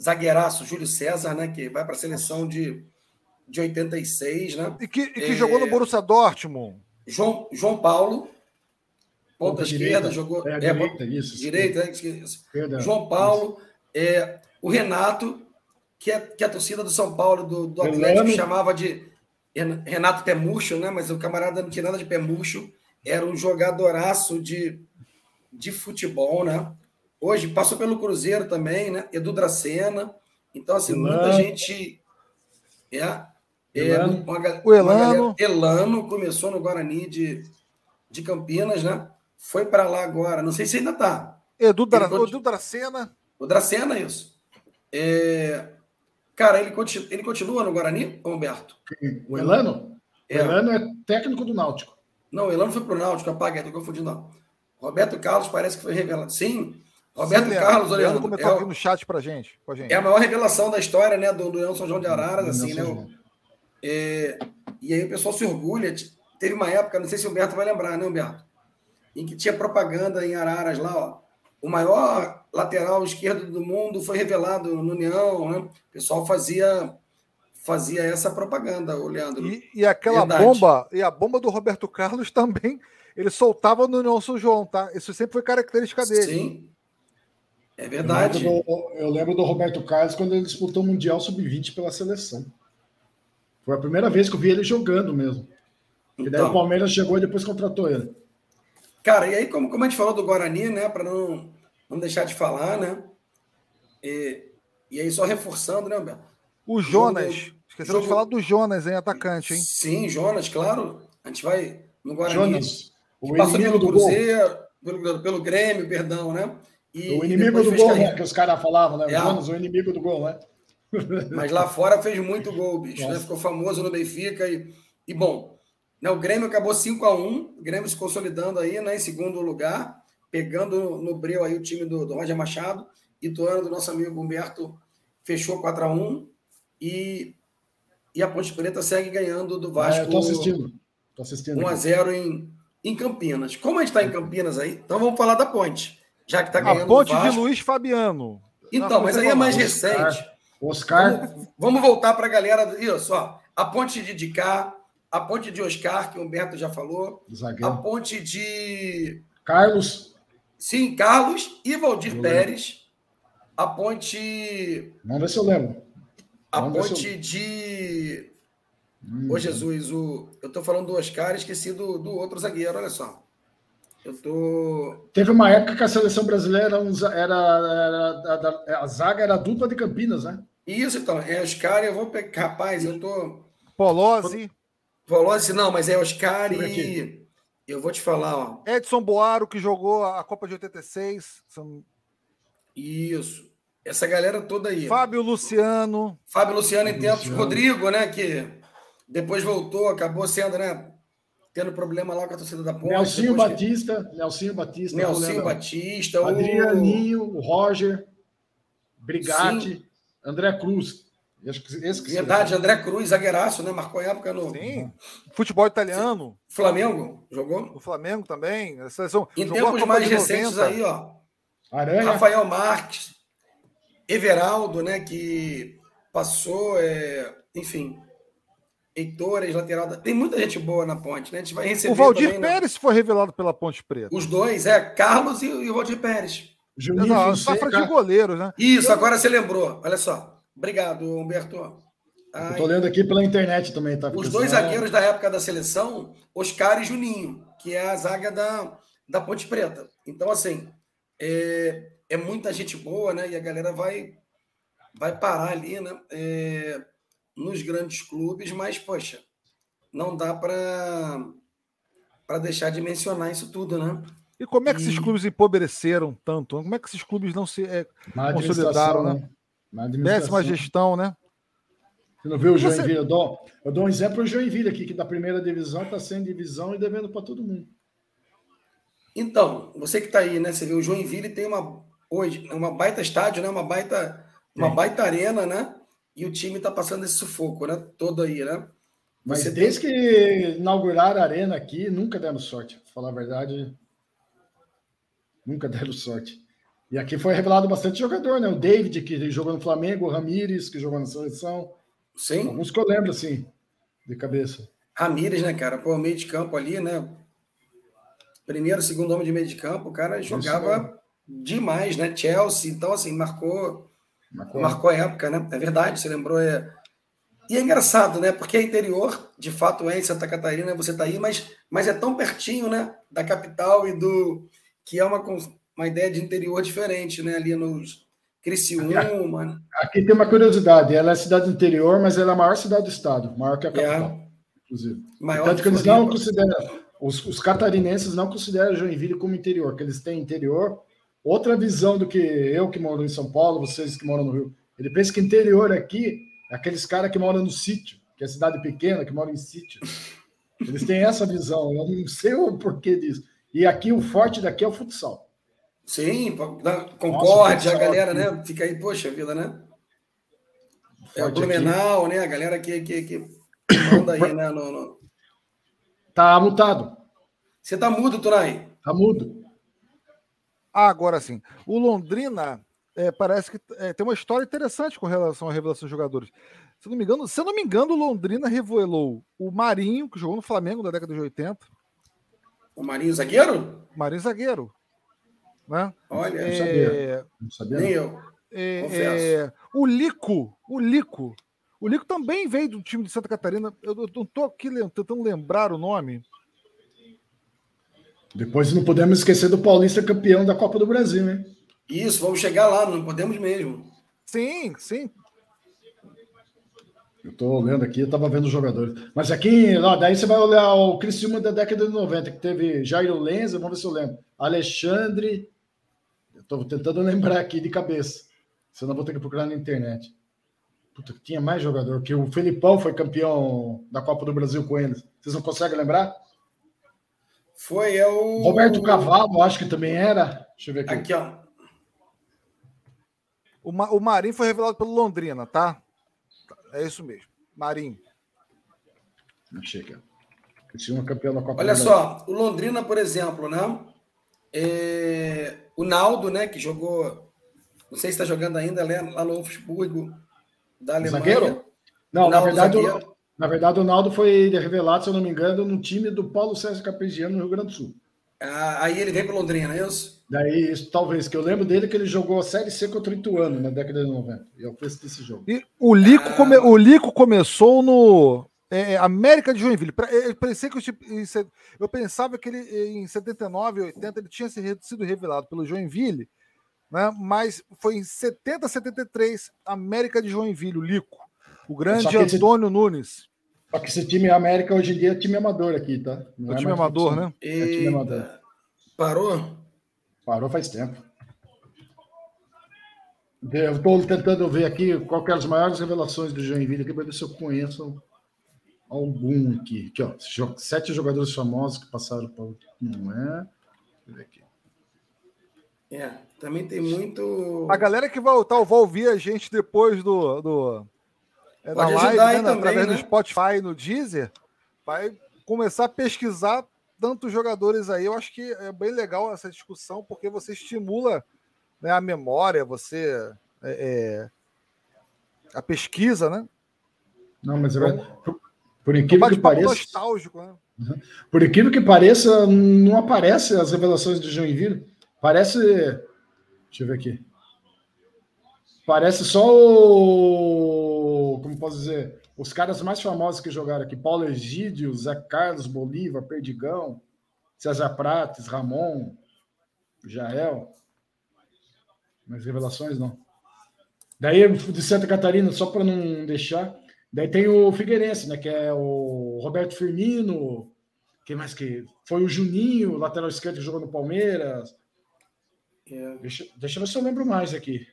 zagueiraço Júlio César, né? Que vai para a seleção de, de 86, né? E que, e que é... jogou no Borussia Dortmund. João, João Paulo, ponta esquerda, jogou. É, é direita, isso. Direita, é, João Paulo, é, o Renato, que é, que é a torcida do São Paulo, do, do Atlético, chamava de Renato Pé Murcho, né? Mas o camarada não tinha nada de Pé Murcho, era um jogadoraço de, de futebol, né? Hoje passou pelo Cruzeiro também, né? Edu Dracena. Então, assim, Elano. muita gente. É, é Elano. Uma, o Elano. Galera, Elano começou no Guarani de, de Campinas, né? Foi para lá agora. Não sei se ainda está. Edu, Dra... Edu Dracena. O Dracena, isso. É... Cara, ele, continu... ele continua no Guarani, Humberto? O Elano? É. O Elano é técnico do Náutico. Não, o Elano foi pro Náutico, apaga, estou confundindo. Não. Roberto Carlos parece que foi revelado. Sim, Roberto Sim, Carlos, olhando. Leandro comentou é aqui no chat pra gente, pra gente. É a maior revelação da história, né, do, do São João de Araras, assim, né? É, e aí o pessoal se orgulha. Teve uma época, não sei se o Humberto vai lembrar, né, Humberto? Em que tinha propaganda em Araras lá, ó. O maior lateral esquerdo do mundo foi revelado no União, né? O pessoal fazia fazia essa propaganda, o Leandro. E, e aquela Verdade. bomba, e a bomba do Roberto Carlos também, ele soltava no União São João, tá? Isso sempre foi característica dele. Sim. É verdade. Eu lembro, do, eu lembro do Roberto Carlos quando ele disputou o Mundial Sub-20 pela seleção. Foi a primeira vez que eu vi ele jogando mesmo. Então, e daí o então. Palmeiras chegou e depois contratou ele. Cara, e aí, como, como a gente falou do Guarani, né? Para não, não deixar de falar, né? E, e aí, só reforçando, né, Beto? O Jonas. Jogo, Esqueceu jogo... de falar do Jonas, hein? Atacante, hein? Sim, Jonas, claro. A gente vai no Guarani. Jonas. O passou pelo Cruzeiro, pelo, pelo Grêmio, perdão, né? E, o inimigo do gol, né, que os caras falavam, né? É. Jonas, o inimigo do gol, né? Mas lá fora fez muito gol, bicho. Né? Ficou famoso no Benfica. E, e bom, né, o Grêmio acabou 5 a 1 O Grêmio se consolidando aí né, em segundo lugar, pegando no, breu aí o time do, do Roger Machado. Ituano, do nosso amigo Humberto, fechou 4 a 1 E, e a Ponte Preta segue ganhando do Vasco. É, tô assistindo. Tô assistindo 1 a 0 em, em Campinas. Como a gente está em Campinas aí, então vamos falar da Ponte já que está ganhando. A ponte de Luiz Fabiano. Então, mas aí é mais recente. Oscar. Vamos, vamos voltar para a galera. Isso, ó. A ponte de Dicá, a ponte de Oscar, que o Humberto já falou. Zagueiro. A ponte de. Carlos. Sim, Carlos e Valdir Pérez. A ponte. Vamos ver se eu lembro. A ponte eu... de. Hum. Ô, Jesus, o... eu estou falando do Oscar, esqueci do, do outro zagueiro, olha só. Eu tô. Teve uma época que a seleção brasileira era, era, era a, zaga era a dupla de Campinas, né? Isso, então. É Oscar, eu vou pegar. Rapaz, eu tô. Polozzi. Polozzi, não, mas é Oscar e. Eu vou te falar, ó. Edson Boaro, que jogou a Copa de 86. São... Isso. Essa galera toda aí. Fábio Luciano. Fábio Luciano em tempos. Rodrigo, né? Que depois voltou, acabou sendo, né? tendo problema lá com a torcida da Ponte. Nelsinho Batista, que... Nelsinho Batista. Nelsinho Batista. Adrianinho, o Roger, Brigatti, Sim. André Cruz. Verdade, André Cruz, zagueiraço, né? Marcou época no. Sim. Futebol italiano. Flamengo jogou? O Flamengo também. A seleção, em tempos mais recentes 90. aí, ó. Aranha. Rafael Marques, Everaldo, né? Que passou, é... enfim, Heitor, lateral da... Tem muita gente boa na ponte, né? A gente vai receber. O Valdir Pérez foi revelado pela Ponte Preta. Os dois, é, Carlos e, e o Valdir Pérez. Juninho, Não, safra de goleiros, né? Isso, Eu... agora você lembrou. Olha só. Obrigado, Humberto. Tô lendo aqui pela internet também, tá? Os dois zagueiros da época da seleção, Oscar e Juninho, que é a zaga da, da Ponte Preta. Então, assim, é, é muita gente boa, né? E a galera vai, vai parar ali, né? É, nos grandes clubes, mas, poxa, não dá para deixar de mencionar isso tudo, né? E como é que e... esses clubes empobreceram tanto? Como é que esses clubes não se é, consolidaram, né? Décima gestão, né? Você não viu o Joinville? Você... Eu, dou, eu dou um exemplo para o Joinville aqui, que da primeira divisão está sem divisão e devendo para todo mundo. Então, você que está aí, né? Você viu o Joinville tem uma hoje uma baita estádio, né? Uma baita, uma baita arena, né? e o time está passando esse sufoco, né? Todo aí, né? Mas Você desde tem... que inauguraram a arena aqui, nunca deram sorte. Pra falar a verdade, nunca deram sorte. E aqui foi revelado bastante jogador, né? O David, que jogou no Flamengo, o Ramires, que jogou na seleção. Sim. Alguns que eu lembro, assim, de cabeça. Ramires, né, cara? Pô, meio de campo ali, né? Primeiro, segundo homem de meio de campo, o cara jogava demais, né? Chelsea, então, assim, marcou Marcou. Marcou a época, né? É verdade, você lembrou. É... E é engraçado, né? Porque é interior, de fato é em Santa Catarina, você está aí, mas, mas é tão pertinho, né? Da capital e do. que é uma, uma ideia de interior diferente, né? Ali nos Criciúma. Né? Aqui tem uma curiosidade, ela é cidade interior, mas ela é a maior cidade do estado, maior que a capital, é. inclusive. Maior Tanto que eles não consideram, os, os, catarinenses não consideram Joinville como interior, que eles têm interior, outra visão do que eu que moro em São Paulo, vocês que moram no Rio. Ele pensa que interior aqui é aqueles caras que moram no sítio, que é cidade pequena, que moram em sítio. Eles têm essa visão, eu não sei o porquê disso. E aqui o forte daqui é o futsal. Sim, concorde, a galera, né? Fica aí, poxa vida, né? É o Blumenau, né? A galera que, que, que manda aí, né? No, no... Tá mutado. Você tá mudo, Turai? Tá mudo. Ah, agora sim. O Londrina é, parece que é, tem uma história interessante com relação à revelação de jogadores. Se não me engano, se não me engano, o Londrina revelou o Marinho, que jogou no Flamengo da década de 80. O Marinho zagueiro? Marinho zagueiro. Né? Olha, é, não sabia. Não sabia. Nem eu. É, é, o Lico, o Lico. O Lico também veio do time de Santa Catarina. Eu não estou aqui tentando lembrar o nome. Depois não podemos esquecer do Paulista campeão da Copa do Brasil, né? Isso, vamos chegar lá, não podemos mesmo. Sim, sim. Eu estou olhando aqui, eu estava vendo os jogadores. Mas aqui, lá, daí você vai olhar o Criciúma da década de 90, que teve Jairo Lenza, vamos ver se eu lembro. Alexandre, Estou tentando lembrar aqui de cabeça. Senão vou ter que procurar na internet. Puta, tinha mais jogador, que o Felipão foi campeão da Copa do Brasil com eles. Vocês não conseguem lembrar? Foi é o. Roberto Cavalo, acho que também era. Deixa eu ver aqui. Aqui, ó. O, Ma o Marinho foi revelado pelo Londrina, tá? É isso mesmo. Marinho. Achei que tinha uma campeão da Copa Olha só, o Londrina, por exemplo, né? É, o Naldo, né, que jogou, não sei se está jogando ainda lá no Wolfsburgo da Alemanha. Zagueiro? Não, na verdade, o, na verdade o Naldo foi revelado, se eu não me engano, no time do Paulo César Capegiano no Rio Grande do Sul. Ah, aí ele vem para Londrina, é isso? Daí, isso, talvez, que eu lembro dele que ele jogou a Série C contra o Ituano na década de 90. E eu fiz desse jogo. E o Lico, ah. come, o Lico começou no é, é, América de Joinville. Eu pensei que eu, eu pensava que ele em 79, 80 ele tinha sido revelado pelo Joinville, né? Mas foi em 70, 73 América de Joinville, o Lico, o grande Antônio esse, Nunes. Só que esse time América hoje em dia é time amador aqui, tá? Não é, é time amador, né? É time amador. Parou? Parou faz tempo. Eu estou tentando ver aqui qual que é as maiores revelações do Joinville aqui para ver se eu conheço algum aqui. aqui ó, sete jogadores famosos que passaram para Não é? Deixa eu ver aqui. É, também tem muito. A galera que vai, tá, vai ouvir a gente depois do. do é, da live, né, também, através né? do Spotify no Deezer, vai começar a pesquisar tantos jogadores aí. Eu acho que é bem legal essa discussão, porque você estimula né, a memória, você. É, é, a pesquisa, né? Não, mas então, por incrível que pareça. nostálgico, né? Uhum. Por incrível que pareça, não aparece as revelações de Joinville. Parece. Deixa eu ver aqui. Parece só o. Como posso dizer? Os caras mais famosos que jogaram aqui: Paulo Egídio, Zé Carlos, Bolívar, Perdigão, César Prates, Ramon, Jael. Mas revelações não. Daí de Santa Catarina, só para não deixar, Daí tem o Figueirense, né? Que é o Roberto Firmino. Quem mais que. Foi o Juninho, lateral esquerdo que jogou no Palmeiras. É. Deixa, deixa eu ver se eu lembro mais aqui.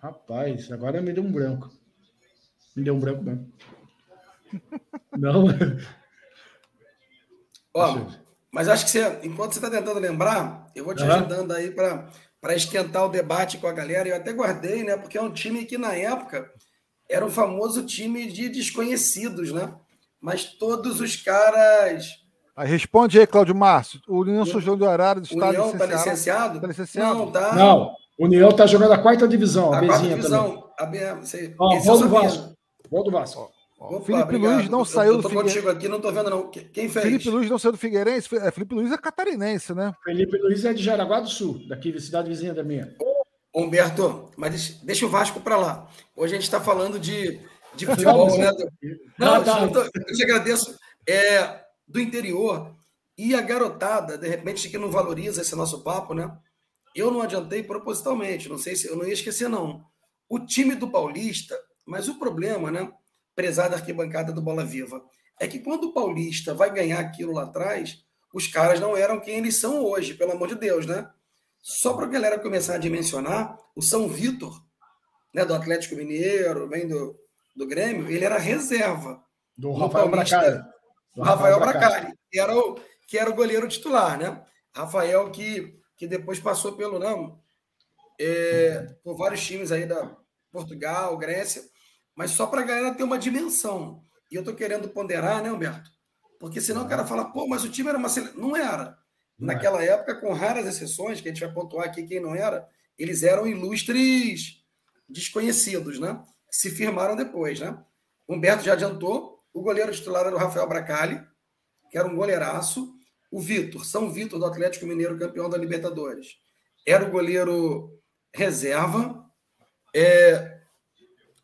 Rapaz, agora me deu um branco. Me deu um branco mesmo. Não. Ó, mas acho que você, enquanto você está tentando lembrar, eu vou te uhum. ajudando aí para para esquentar o debate com a galera. Eu até guardei, né? Porque é um time que na época era o famoso time de desconhecidos, né? Mas todos os caras. Aí responde aí, Cláudio Márcio. O União Sujão do Arara do Estado União está licenciado? Tá licenciado? Não, tá. Não, o União está jogando a quarta divisão. A, a quarta divisão. A B, você, do Vasco. Gol do Vasco. Opa, Felipe obrigado. Luiz não saiu eu, eu do Figueirense. aqui, não tô vendo não. Quem fez? Felipe Luiz não saiu do Figueirense. É, Felipe Luiz é catarinense, né? Felipe Luiz é de Jaraguá do Sul, daqui, cidade vizinha da minha. Humberto, mas deixa o Vasco para lá. Hoje a gente está falando de, de futebol, não, né? Não, não, eu te agradeço. É, do interior, E a garotada, de repente, que não valoriza esse nosso papo, né? Eu não adiantei propositalmente, não sei se eu não ia esquecer, não. O time do Paulista, mas o problema, né? Prezada arquibancada do Bola Viva, é que quando o Paulista vai ganhar aquilo lá atrás, os caras não eram quem eles são hoje, pelo amor de Deus, né? Só para a galera começar a dimensionar, o São Vitor, né, do Atlético Mineiro, vem do, do Grêmio, ele era reserva. Do Rafael Bracari. Do Rafael Bracari, que era, o, que era o goleiro titular, né? Rafael que, que depois passou pelo não, é, por vários times aí da Portugal, Grécia, mas só para a galera ter uma dimensão. E eu estou querendo ponderar, né, Humberto? Porque senão o cara fala, pô, mas o time era uma seleção. Não era. Não Naquela é. época, com raras exceções, que a gente vai pontuar aqui quem não era, eles eram ilustres desconhecidos, né? Se firmaram depois, né? Humberto já adiantou, o goleiro titular era o Rafael Bracali, que era um goleiraço. O Vitor, São Vitor, do Atlético Mineiro, campeão da Libertadores, era o goleiro reserva. É,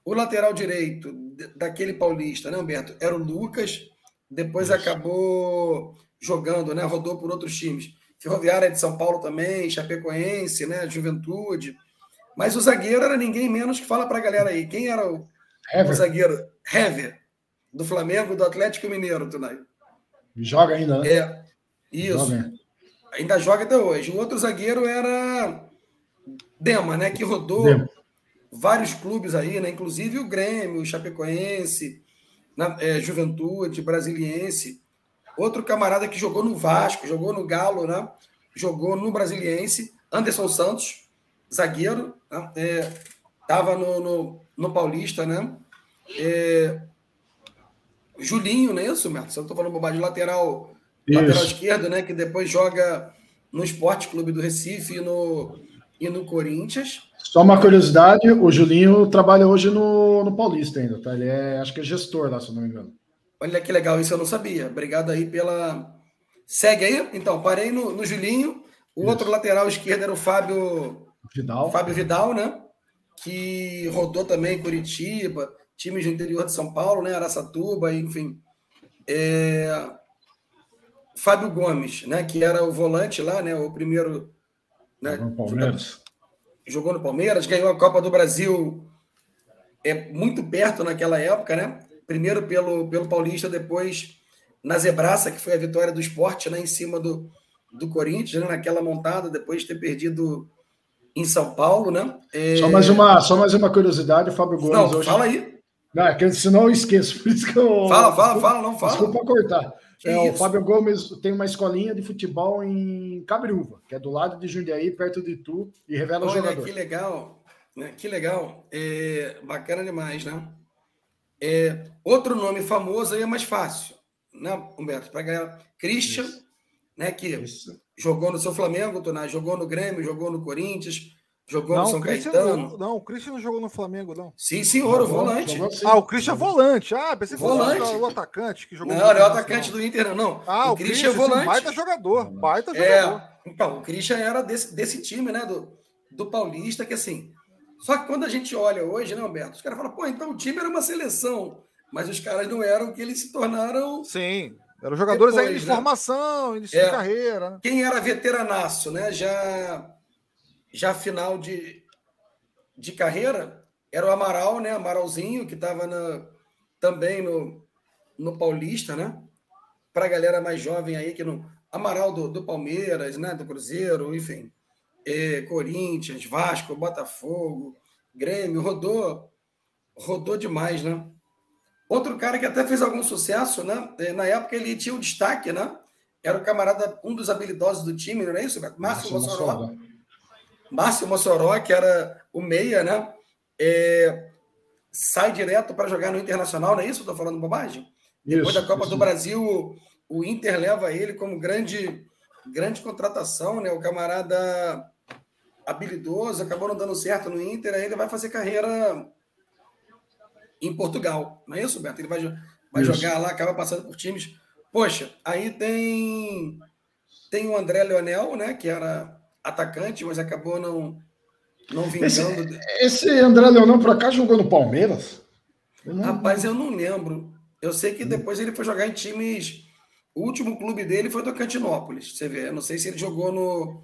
o lateral direito daquele paulista, né, Humberto? Era o Lucas, depois Isso. acabou jogando, né? Rodou por outros times. Ferroviária de São Paulo também, Chapecoense, né? Juventude. Mas o zagueiro era ninguém menos que fala para a galera aí. Quem era o, o zagueiro? Hever, do Flamengo, do Atlético Mineiro, Tunay. Joga ainda, né? É, isso. Joga. Ainda joga até hoje. O outro zagueiro era Dema, né? Que rodou Dema. Vários clubes aí, né? Inclusive o Grêmio, o Chapecoense, na, é, Juventude, Brasiliense. Outro camarada que jogou no Vasco, jogou no Galo, né? Jogou no Brasiliense, Anderson Santos, zagueiro, né? é, tava no, no, no, Paulista, né? É, Julinho, não é isso, Merto? Eu estou falando bobagem, lateral, lateral esquerdo, né? Que depois joga no Esporte Clube do Recife e no, e no Corinthians. Só uma curiosidade, o Julinho trabalha hoje no, no Paulista ainda, tá? Ele é, acho que é gestor lá, se eu não me engano. Olha que legal, isso eu não sabia. Obrigado aí pela. Segue aí. Então, parei no, no Julinho. O isso. outro lateral esquerdo era o Fábio Vidal. Fábio Vidal, né? Que rodou também Curitiba, times do interior de São Paulo, né? Araçatuba, enfim. É... Fábio Gomes, né? Que era o volante lá, né? O primeiro. Né? Palmeiras. Jogou no Palmeiras, ganhou a Copa do Brasil é muito perto naquela época, né? primeiro pelo, pelo Paulista, depois na Zebraça, que foi a vitória do esporte né, em cima do, do Corinthians, né, naquela montada, depois de ter perdido em São Paulo, né? É... Só, mais uma, só mais uma curiosidade, Fábio Gomes. Não, hoje... fala aí. Não, é que senão eu esqueço. Por isso que eu... Fala, fala, fala, não fala. Desculpa cortar. É, o Fábio Gomes tem uma escolinha de futebol em Cabriúva, que é do lado de Jundiaí, perto de Tu, e revela Olha, jogador. Que legal, né? que legal. É, bacana demais, né? É, outro nome famoso aí é mais fácil, né, Humberto? Para ganhar. Christian, Isso. né? Que Isso. jogou no seu Flamengo, Tonai, jogou no Grêmio, jogou no Corinthians, jogou não, no São Caetano. Não, não, o Christian não jogou no Flamengo, não. Sim, senhor, o volante. ah, o Christian é volante. Ah, pensei que volante. o atacante que jogou Não, não é o atacante do Inter, não. Ah, o, o Christian, Christian é volante. baita jogador, baita é, jogador. Então, o Christian era desse, desse time, né? Do, do Paulista, que assim, só que quando a gente olha hoje, né, Alberto? Os caras falam, pô, então o time era uma seleção, mas os caras não eram o que eles se tornaram. Sim, eram jogadores depois, aí de né? formação, início é, de carreira. Né? Quem era veteranaço, né? Já, já final de, de carreira, era o Amaral, né? Amaralzinho, que estava também no, no Paulista, né? Para a galera mais jovem aí, que não. Amaral do, do Palmeiras, né? Do Cruzeiro, enfim é, Corinthians, Vasco, Botafogo, Grêmio, rodou, rodou demais, né? Outro cara que até fez algum sucesso, né? É, na época ele tinha o um destaque, né? Era o camarada, um dos habilidosos do time, não é isso? Márcio. Mossoró. Márcio Mossoró, que era o meia, né? É, sai direto para jogar no Internacional, não é isso? Estou falando bobagem? Isso, Depois da Copa isso. do Brasil, o Inter leva ele como grande, grande contratação, né? O camarada habilidoso, acabou não dando certo no Inter, aí ele vai fazer carreira em Portugal. Não é isso, Beto? Ele vai, vai jogar lá, acaba passando por times. Poxa, aí tem tem o André Leonel, né, que era atacante, mas acabou não não vingando. Esse, esse André Leonel por acaso jogou no Palmeiras? Eu não... Rapaz, eu não lembro. Eu sei que depois ele foi jogar em times O último clube dele foi do Cantinópolis. Você vê, eu não sei se ele jogou no.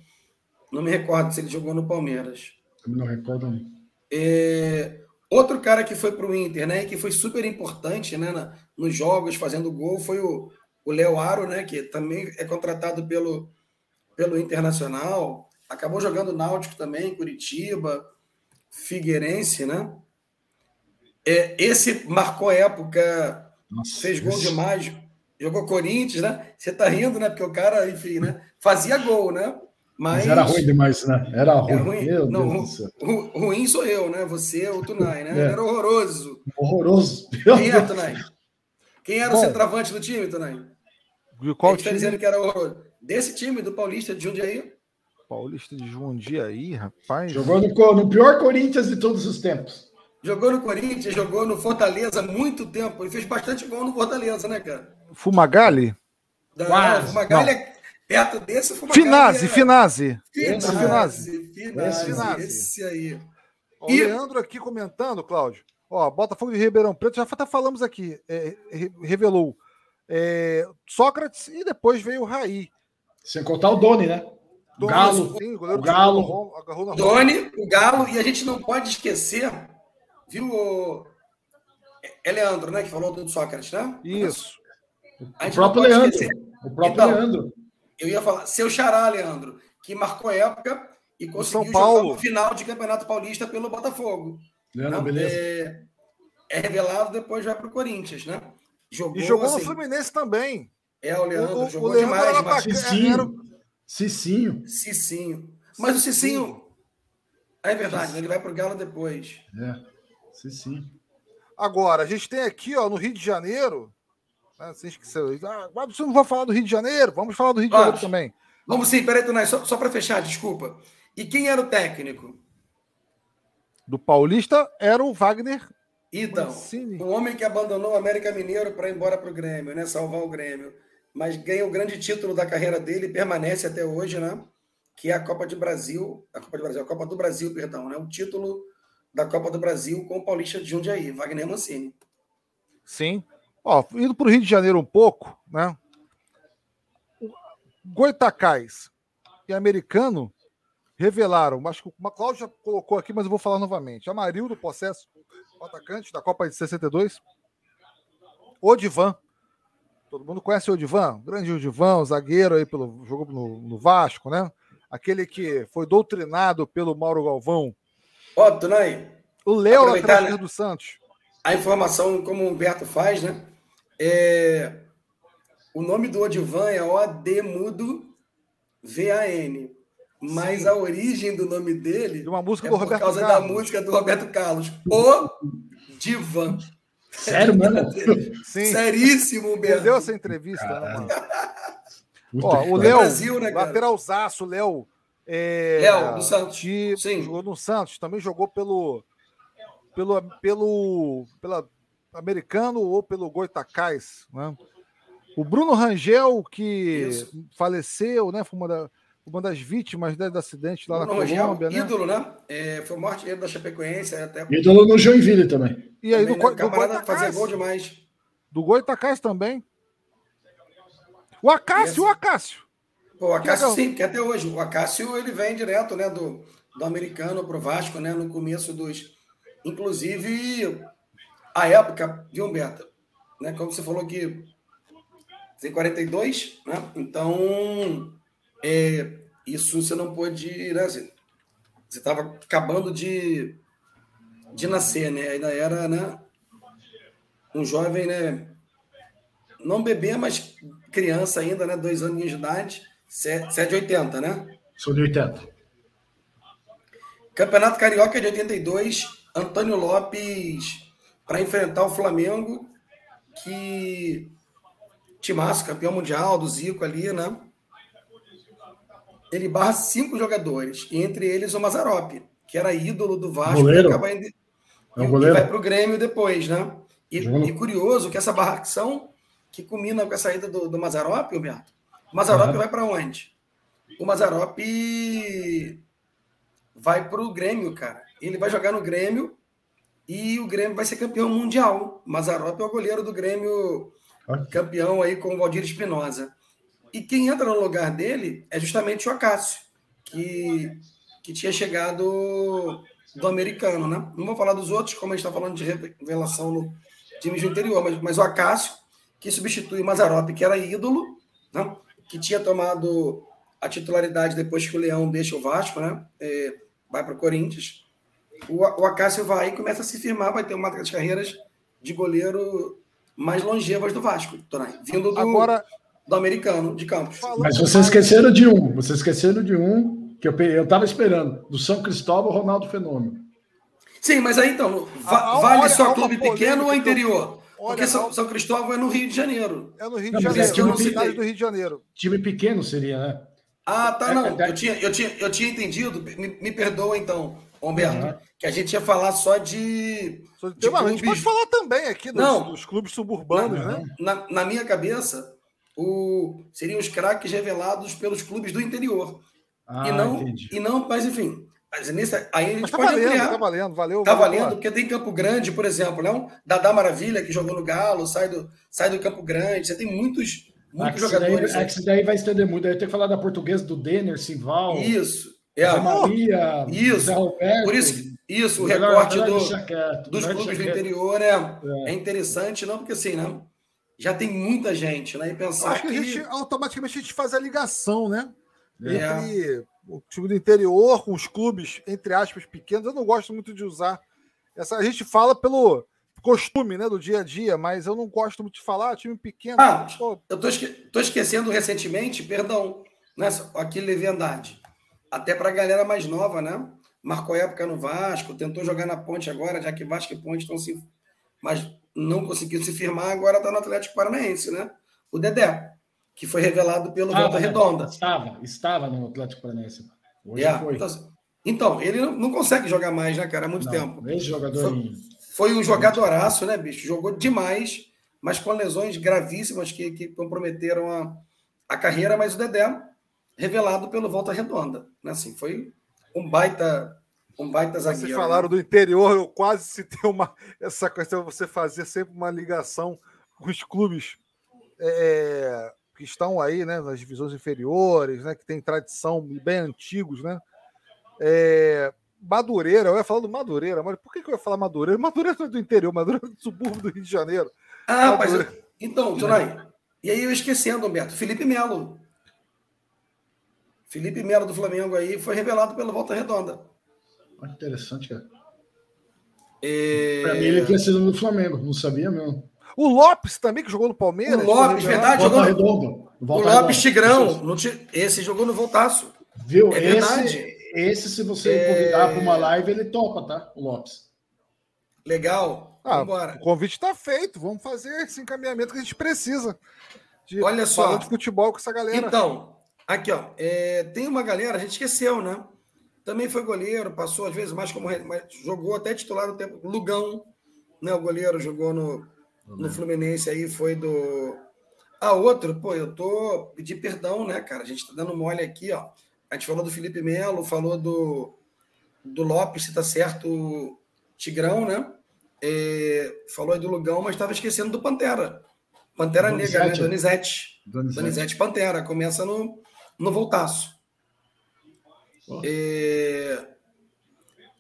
Não me recordo se ele jogou no Palmeiras. Eu não recordo. Não. É, outro cara que foi para o Inter, né? Que foi super importante né, na, nos jogos, fazendo gol, foi o Léo Aro, né? Que também é contratado pelo, pelo Internacional. Acabou jogando Náutico também, Curitiba, Figueirense, né? É, esse marcou época, Nossa, fez gol isso. demais, jogou Corinthians, né? Você tá rindo, né? Porque o cara, enfim, né? Fazia gol, né? Mas, Mas era ruim demais, né? Era ruim. Era ruim. Meu Não, Deus ru, ruim sou eu, né? Você, o Tunai, né? É. Era horroroso. Horroroso. Quem era, Tunai? Quem era Bom, o centroavante do time, Tunai? De qual time? dizendo que era horroroso. Desse time, do Paulista de Jundiaí. Paulista de Jundiaí, rapaz. Jogou no, no pior Corinthians de todos os tempos. Jogou no Corinthians, jogou no Fortaleza há muito tempo. Ele fez bastante gol no Fortaleza, né, cara? Fumagalli? Não, Quase. Fumagalli é Perto desse uma Finazzi, é... Finazzi. Finazzi. Finazzi. Esse aí. Ó, e... O Leandro aqui comentando, Cláudio. Ó, Botafogo de Ribeirão Preto, já até falamos aqui, é, revelou é, Sócrates e depois veio o Raí. Sem contar o Doni, né? O Galo. Sim, o, o Galo. Doni, o Galo, e a gente não pode esquecer, viu, é Leandro, né, que falou do Sócrates, né? Isso. O próprio Leandro. Esquecer. O próprio então, Leandro. Eu ia falar, seu xará, Leandro, que marcou época e conseguiu São Paulo. jogar final de Campeonato Paulista pelo Botafogo. Leandro, beleza. É, é, revelado, depois vai para o Corinthians, né? Jogou, e jogou assim, no Fluminense também. É, o Leandro o, jogou o Leandro demais. Cicinho. Era... Cicinho. Cicinho. Mas o Cicinho... É verdade, né? ele vai para o Galo depois. É, Cicinho. Agora, a gente tem aqui, ó, no Rio de Janeiro, né? Você esqueceu. Ah, você não vai falar do Rio de Janeiro? Vamos falar do Rio de Janeiro também. Vamos sim, peraí, Tunai, só, só para fechar, desculpa. E quem era o técnico? Do Paulista era o Wagner. Então, Mancini. um homem que abandonou o América Mineiro para ir embora para o Grêmio, né? Salvar o Grêmio. Mas ganha o grande título da carreira dele permanece até hoje, né? Que é a Copa de Brasil, a Copa de Brasil, a Copa do Brasil, perdão, né? O título da Copa do Brasil com o Paulista de Jundiaí, Wagner Mancini. Sim, Ó, indo para o Rio de Janeiro um pouco, né? Goitacás e Americano revelaram, acho que Cláudio já colocou aqui, mas eu vou falar novamente. Amarildo, possesso, o atacante da Copa de 62. Odivan. Todo mundo conhece o Odivan? Grande Odivan, zagueiro aí pelo jogo no, no, Vasco, né? Aquele que foi doutrinado pelo Mauro Galvão. Ó, oh, Tunay. O Léo né? do Santos. A informação, como o Humberto faz, né? É, o nome do Odivan é O-D mudo V-A-N. Mas Sim. a origem do nome dele de uma música é do Roberto por causa Carlos. da música do Roberto Carlos. O Divan. Sério, mano? Sim. Seríssimo, Ele deu essa entrevista, né, mano? Ó, o Léo, né, lateralzaço, Léo. É, Léo, do Santos. Sim. Jogou no Santos, também jogou pelo, pelo, pelo, pela americano ou pelo Goitacás, né? O Bruno Rangel, que Isso. faleceu, né? Foi uma, da, uma das vítimas né, do acidente lá Bruno na Colômbia, Rangel, né? Ídolo, né? É, foi morte da Chapecoense. Até... Ídolo no Joinville também. E aí, também, do, né? do Goitacás. Fazia gol demais. Do Goitacás também. O Acácio, o Acácio. Pô, o Acácio sim, porque até hoje. O Acácio, ele vem direto, né? Do, do americano pro Vasco, né? No começo dos... Inclusive a época, viu, Humberto? Né, como você falou que tem 42, né? Então, é, isso você não pôde. Né, você estava acabando de, de nascer, né? Ainda era né, um jovem, né? Não bebê, mas criança ainda, né? Dois anos de idade. Você é de 80, né? Sou de 80. Campeonato Carioca de 82, Antônio Lopes para enfrentar o Flamengo, que timaço, campeão mundial do Zico ali, né? Ele barra cinco jogadores, entre eles o Mazarop, que era ídolo do Vasco, goleiro. que, acaba indo, é um vai para o Grêmio depois, né? E, e, curioso que essa barração que culmina com a saída do, do Mazarop, Humberto, o Mazarop uhum. vai para onde? O Mazarop vai para o Grêmio, cara. Ele vai jogar no Grêmio e o Grêmio vai ser campeão mundial. Mazarop é o goleiro do Grêmio campeão aí com o Valdir Espinosa. E quem entra no lugar dele é justamente o Acácio, que, que tinha chegado do americano, né? Não vou falar dos outros, como a gente está falando de revelação no time do interior, mas, mas o Acácio, que substitui o Mazarop, que era ídolo, né? que tinha tomado a titularidade depois que o Leão deixa o Vasco, né? É, vai para o Corinthians. O, o Acácio vai e começa a se firmar, vai ter uma das carreiras de goleiro mais longevas do Vasco, Tonai, vindo do, Agora, do americano de Campos. Mas vocês esqueceram de um, vocês esqueceram de um que eu eu estava esperando, do São Cristóvão, Ronaldo Fenômeno. Sim, mas aí então, va vale olha, só clube pequeno ou interior? Porque São, São, Cristóvão é no Rio de Janeiro. É no Rio de Janeiro, é, é no cidade do Rio de Janeiro. Time pequeno seria, né? Ah, tá, é, não. É, eu tinha, eu tinha, eu tinha entendido, me, me perdoa então, Humberto, uhum. que a gente ia falar só de. Só de, de clubes... A gente pode falar também aqui dos, não, dos clubes suburbanos, na, né? Na, na minha cabeça, o, seriam os craques revelados pelos clubes do interior. Ah, e não, e não, mas enfim. Mas nesse, aí a gente mas tá pode valendo, ampliar. Tá valendo, valeu. Tá valendo, valendo porque tem Campo Grande, por exemplo, não? Dadá Maravilha, que jogou no Galo, sai do, sai do Campo Grande. Você tem muitos, muitos jogadores. Daí, é que daí vai estender muito. Aí tem que falar da portuguesa do Denner, Sival. Isso. É, a Maria, isso. Roberto, por isso, isso, o recorte do, quieto, dos clubes do interior é, é, é. interessante, não, porque assim, né? Já tem muita gente, né? E pensar Acho que, que... a gente automaticamente a gente faz a ligação, né? É. Entre o time do interior com os clubes, entre aspas, pequenos. Eu não gosto muito de usar essa. A gente fala pelo costume né, do dia a dia, mas eu não gosto muito de falar time pequeno. Ah, pô. eu tô, esque... tô, esquecendo recentemente, perdão, né, aqui leviandade. Até para a galera mais nova, né? Marcou época no Vasco, tentou jogar na ponte agora, já que Vasco e Ponte estão se. Mas não conseguiu se firmar, agora está no Atlético Paranaense, né? O Dedé que foi revelado pelo estava, Volta Redonda. Estava, estava no Atlético Paranaense. Hoje yeah. foi. Então, então, ele não consegue jogar mais, né, cara? Há muito não, tempo. Esse jogador foi, foi um jogadoraço, né, bicho? Jogou demais, mas com lesões gravíssimas que, que comprometeram a, a carreira. Mas o Dedé, revelado pelo Volta Redonda. Né? Assim, foi um baita um baita zagueiro. Vocês falaram né? do interior, eu quase citei uma, essa questão, você fazer sempre uma ligação com os clubes é, que estão aí né, nas divisões inferiores, né, que tem tradição bem antigos, né? É, Madureira, eu ia falar do Madureira, mas por que, que eu ia falar Madureira? Madureira não é do interior, Madureira é do subúrbio do Rio de Janeiro. Ah, mas então, Tonai, e aí eu esquecendo, Humberto, Felipe Melo. Felipe Melo do Flamengo aí foi revelado pela Volta Redonda. Olha interessante, cara. É... Pra mim ele tinha sido no Flamengo, não sabia mesmo. O Lopes também, que jogou no Palmeiras. O Lopes, verdade, jogou no... O Lopes Tigrão. No... Esse jogou no Voltaço. Viu? É esse, esse, se você é... convidar para uma live, ele topa, tá? O Lopes. Legal. Ah, Vambora. O convite está feito. Vamos fazer esse encaminhamento que a gente precisa. De Olha só. de futebol com essa galera. Então, aqui, ó. É, tem uma galera, a gente esqueceu, né? Também foi goleiro, passou às vezes mais como. Jogou até titular no tempo. Lugão, né? O goleiro jogou no no Fluminense aí foi do. A outra, pô, eu tô pedir perdão, né, cara? A gente tá dando mole aqui, ó. A gente falou do Felipe Melo, falou do, do Lopes, se tá certo, Tigrão, né? É, falou aí do Lugão, mas estava esquecendo do Pantera. Pantera. Negra, né? Donizete. Donizete. Donizete Pantera. Começa no, no voltaço. É,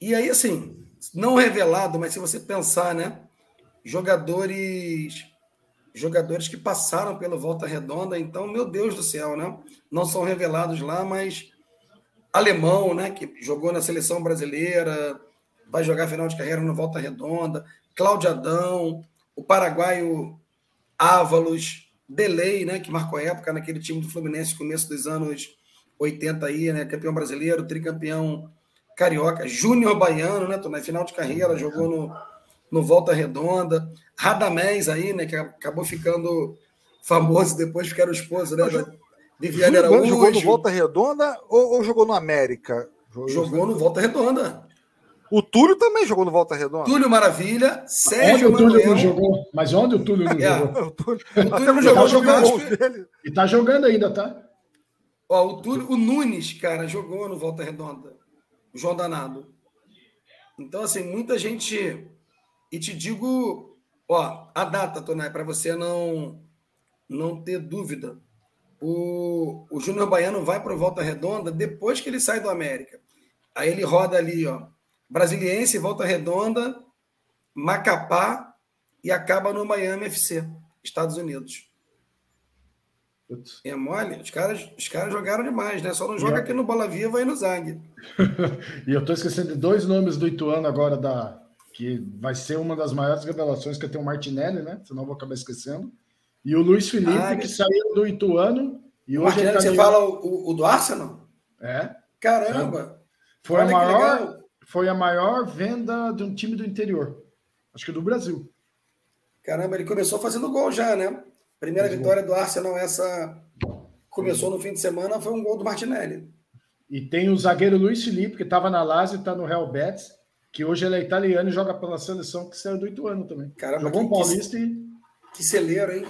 e aí, assim, não revelado, mas se você pensar, né? jogadores jogadores que passaram pelo Volta Redonda, então, meu Deus do céu, né? Não são revelados lá, mas alemão, né, que jogou na seleção brasileira, vai jogar final de carreira no Volta Redonda, Cláudio Adão, o paraguaio Ávalos, Delay, né, que marcou época naquele time do Fluminense começo dos anos 80 aí, né, campeão brasileiro, tricampeão carioca, Júnior Baiano, né, tô na final de carreira, jogou no no Volta Redonda. Radamés aí, né, que acabou ficando famoso depois, porque era o esposo né, da Viviane Araújo. Jogou no Volta Redonda ou, ou jogou no América? Jogou, jogou no Volta Redonda. O Túlio também jogou no Volta Redonda. Túlio Maravilha, Sérgio onde o Túlio não jogou? Mas onde o Túlio não é, jogou? O Túlio, o Túlio não jogou, jogou E tá jogando ainda, tá? Ó, o Túlio, o Nunes, cara, jogou no Volta Redonda. O João Danado. Então, assim, muita gente e te digo, ó, a data, Tonai, para você não não ter dúvida. O, o Júnior Baiano vai para o Volta Redonda depois que ele sai do América. Aí ele roda ali, ó, Brasiliense, Volta Redonda, Macapá e acaba no Miami FC, Estados Unidos. Putz. É mole? Os caras, os caras jogaram demais, né? Só não joga aqui no Bola Viva e no Zag. e eu tô esquecendo de dois nomes do Ituano agora, da, que vai ser uma das maiores revelações que tem o Martinelli, né? Senão eu vou acabar esquecendo. E o Luiz Felipe, ah, que saiu do Ituano. E hoje Martinelli, tá você fala o, o, do Arsenal? É. Caramba! Foi a, maior, foi a maior venda de um time do interior. Acho que do Brasil. Caramba, ele começou fazendo gol já, né? Primeira vitória do Arsenal, essa começou no fim de semana, foi um gol do Martinelli. E tem o zagueiro Luiz Felipe, que estava na Lazio e está no Real Betis, que hoje ele é italiano e joga pela seleção que saiu do Ituano também. Caramba, Jogou um Paulista que, e. Que celeiro, hein?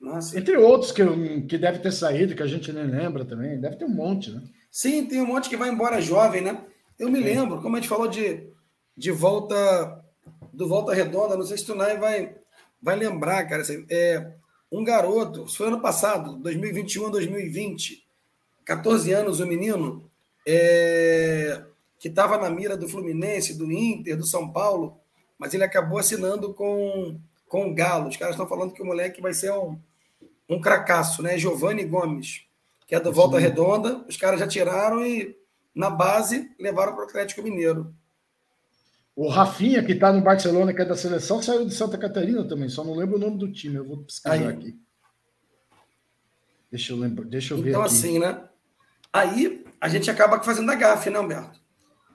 Nossa. Entre outros que, que deve ter saído, que a gente nem lembra também. Deve ter um monte, né? Sim, tem um monte que vai embora jovem, né? Eu me lembro, como a gente falou de, de volta do Volta Redonda, não sei se tu vai, vai lembrar, cara. Assim, é, um garoto, isso foi ano passado, 2021 a 2020, 14 anos, o um menino, é, que estava na mira do Fluminense, do Inter, do São Paulo, mas ele acabou assinando com, com o Galo. Os caras estão falando que o moleque vai ser um, um cracaço, né? Giovanni Gomes, que é do Volta. Redonda. Os caras já tiraram e, na base, levaram para o Atlético Mineiro. O Rafinha, que está no Barcelona, que é da seleção, saiu de Santa Catarina também, só não lembro o nome do time, eu vou pesquisar aí. aqui. Deixa eu lembrar, deixa eu ver. Então, aqui. assim, né? Aí a gente acaba fazendo a gafe, né, Humberto?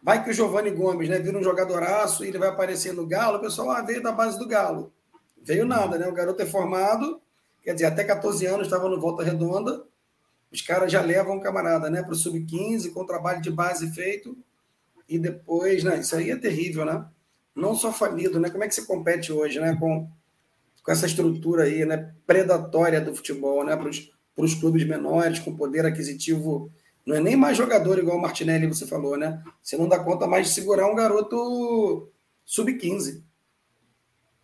Vai que o Giovanni Gomes, né, vira um jogadoraço e ele vai aparecer no Galo, o pessoal ah, veio da base do Galo. Veio nada, né? O garoto é formado, quer dizer, até 14 anos estava no Volta Redonda. Os caras já levam o camarada, né, para o sub-15, com trabalho de base feito e depois, né? Isso aí é terrível, né? Não só falido, né? Como é que você compete hoje, né? Com, com essa estrutura aí, né? Predatória do futebol, né? Para os clubes menores, com poder aquisitivo. Não é nem mais jogador igual o Martinelli, você falou, né? Você não dá conta mais de segurar um garoto sub-15.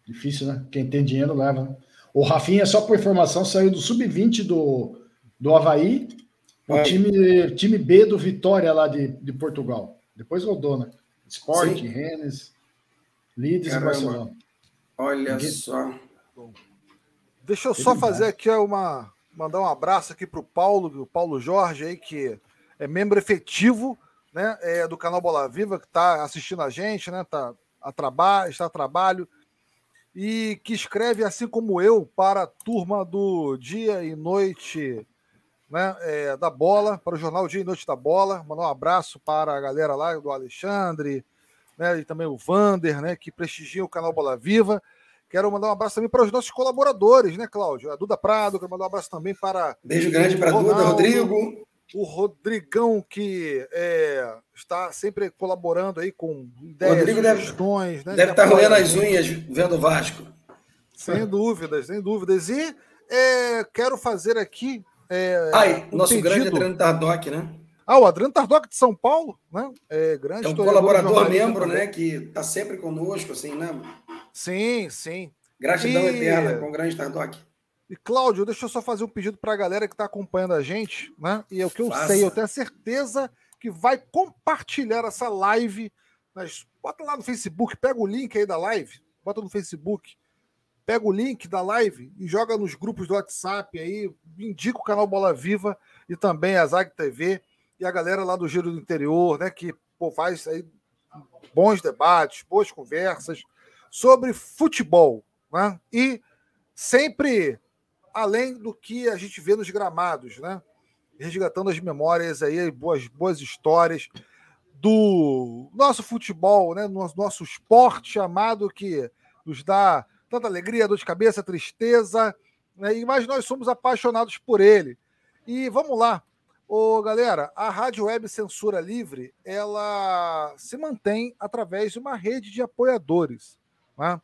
Difícil, né? Quem tem dinheiro leva. Né? O Rafinha, só por informação, saiu do sub-20 do, do Havaí, o time, time B do Vitória lá de, de Portugal. Depois rodou, né? Sport, Rennes, Leeds Caramba. e Barcelona. Olha Ninguém... só. Deixa eu só fazer aqui uma. Mandar um abraço aqui para o Paulo, o Paulo Jorge aí, que é membro efetivo né, é, do canal Bola Viva, que está assistindo a gente, né? Tá a trabalho, está a trabalho, e que escreve, assim como eu, para a turma do dia e noite né, é, da bola, para o jornal Dia e Noite da Bola. Mandar um abraço para a galera lá do Alexandre, né, e também o Vander, né, que prestigia o canal Bola Viva. Quero mandar um abraço também para os nossos colaboradores, né, Cláudio? A Duda Prado, quero mandar um abraço também para. Beijo grande para a Duda, Rodrigo. O Rodrigão, que é, está sempre colaborando aí com ideias, Rodrigo sugestões. Deve, né, deve estar roendo as unhas vendo o Vasco. Sem dúvidas, sem dúvidas. E é, quero fazer aqui é, Ai, um nosso pedido. grande Adriano Tardoc, né? Ah, o Adriano Tardoc de São Paulo, né? É, grande é um colaborador membro, né? Que está sempre conosco, assim, né? Sim, sim. Gratidão e... eterna com o grande Tardoc. E Cláudio, deixa eu só fazer um pedido para a galera que está acompanhando a gente, né? E é o que eu Faça. sei, eu tenho a certeza que vai compartilhar essa live. Mas bota lá no Facebook, pega o link aí da live, bota no Facebook pega o link da live e joga nos grupos do WhatsApp aí, indica o canal Bola Viva e também a Zag TV e a galera lá do Giro do Interior, né, que pô, faz aí bons debates, boas conversas sobre futebol, né? E sempre além do que a gente vê nos gramados, né? Resgatando as memórias aí, boas, boas histórias do nosso futebol, né? Nosso, nosso esporte amado que nos dá tanta alegria, dor de cabeça, tristeza, né? mas nós somos apaixonados por ele. E vamos lá. Ô, galera, a Rádio Web Censura Livre, ela se mantém através de uma rede de apoiadores. Né?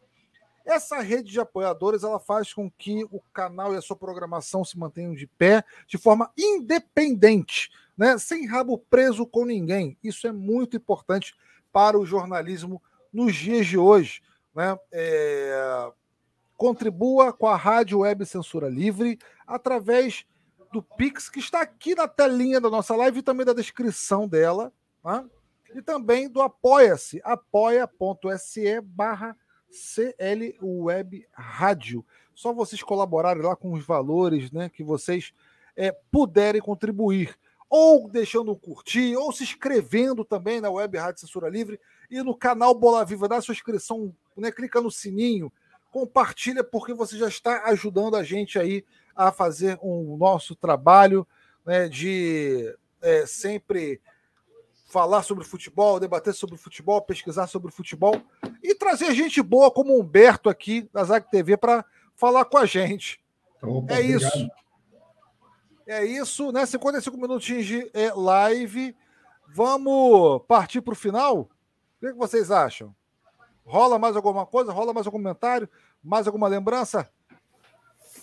Essa rede de apoiadores ela faz com que o canal e a sua programação se mantenham de pé de forma independente, né? sem rabo preso com ninguém. Isso é muito importante para o jornalismo nos dias de hoje. Né? É contribua com a Rádio Web Censura Livre através do Pix, que está aqui na telinha da nossa live e também da descrição dela. Tá? E também do Apoia-se, apoia.se barra Rádio. Só vocês colaborarem lá com os valores né, que vocês é, puderem contribuir. Ou deixando um curtir, ou se inscrevendo também na Web Rádio Censura Livre e no canal Bola Viva, dá sua inscrição, né, clica no sininho, compartilha, porque você já está ajudando a gente aí a fazer um nosso trabalho né, de é, sempre falar sobre futebol, debater sobre futebol, pesquisar sobre futebol e trazer gente boa como o Humberto aqui da Zag TV para falar com a gente. Opa, é obrigado. isso. É isso, né? 55 minutinhos de é, live. Vamos partir para o final? O que, que vocês acham? Rola mais alguma coisa? Rola mais algum comentário? Mais alguma lembrança?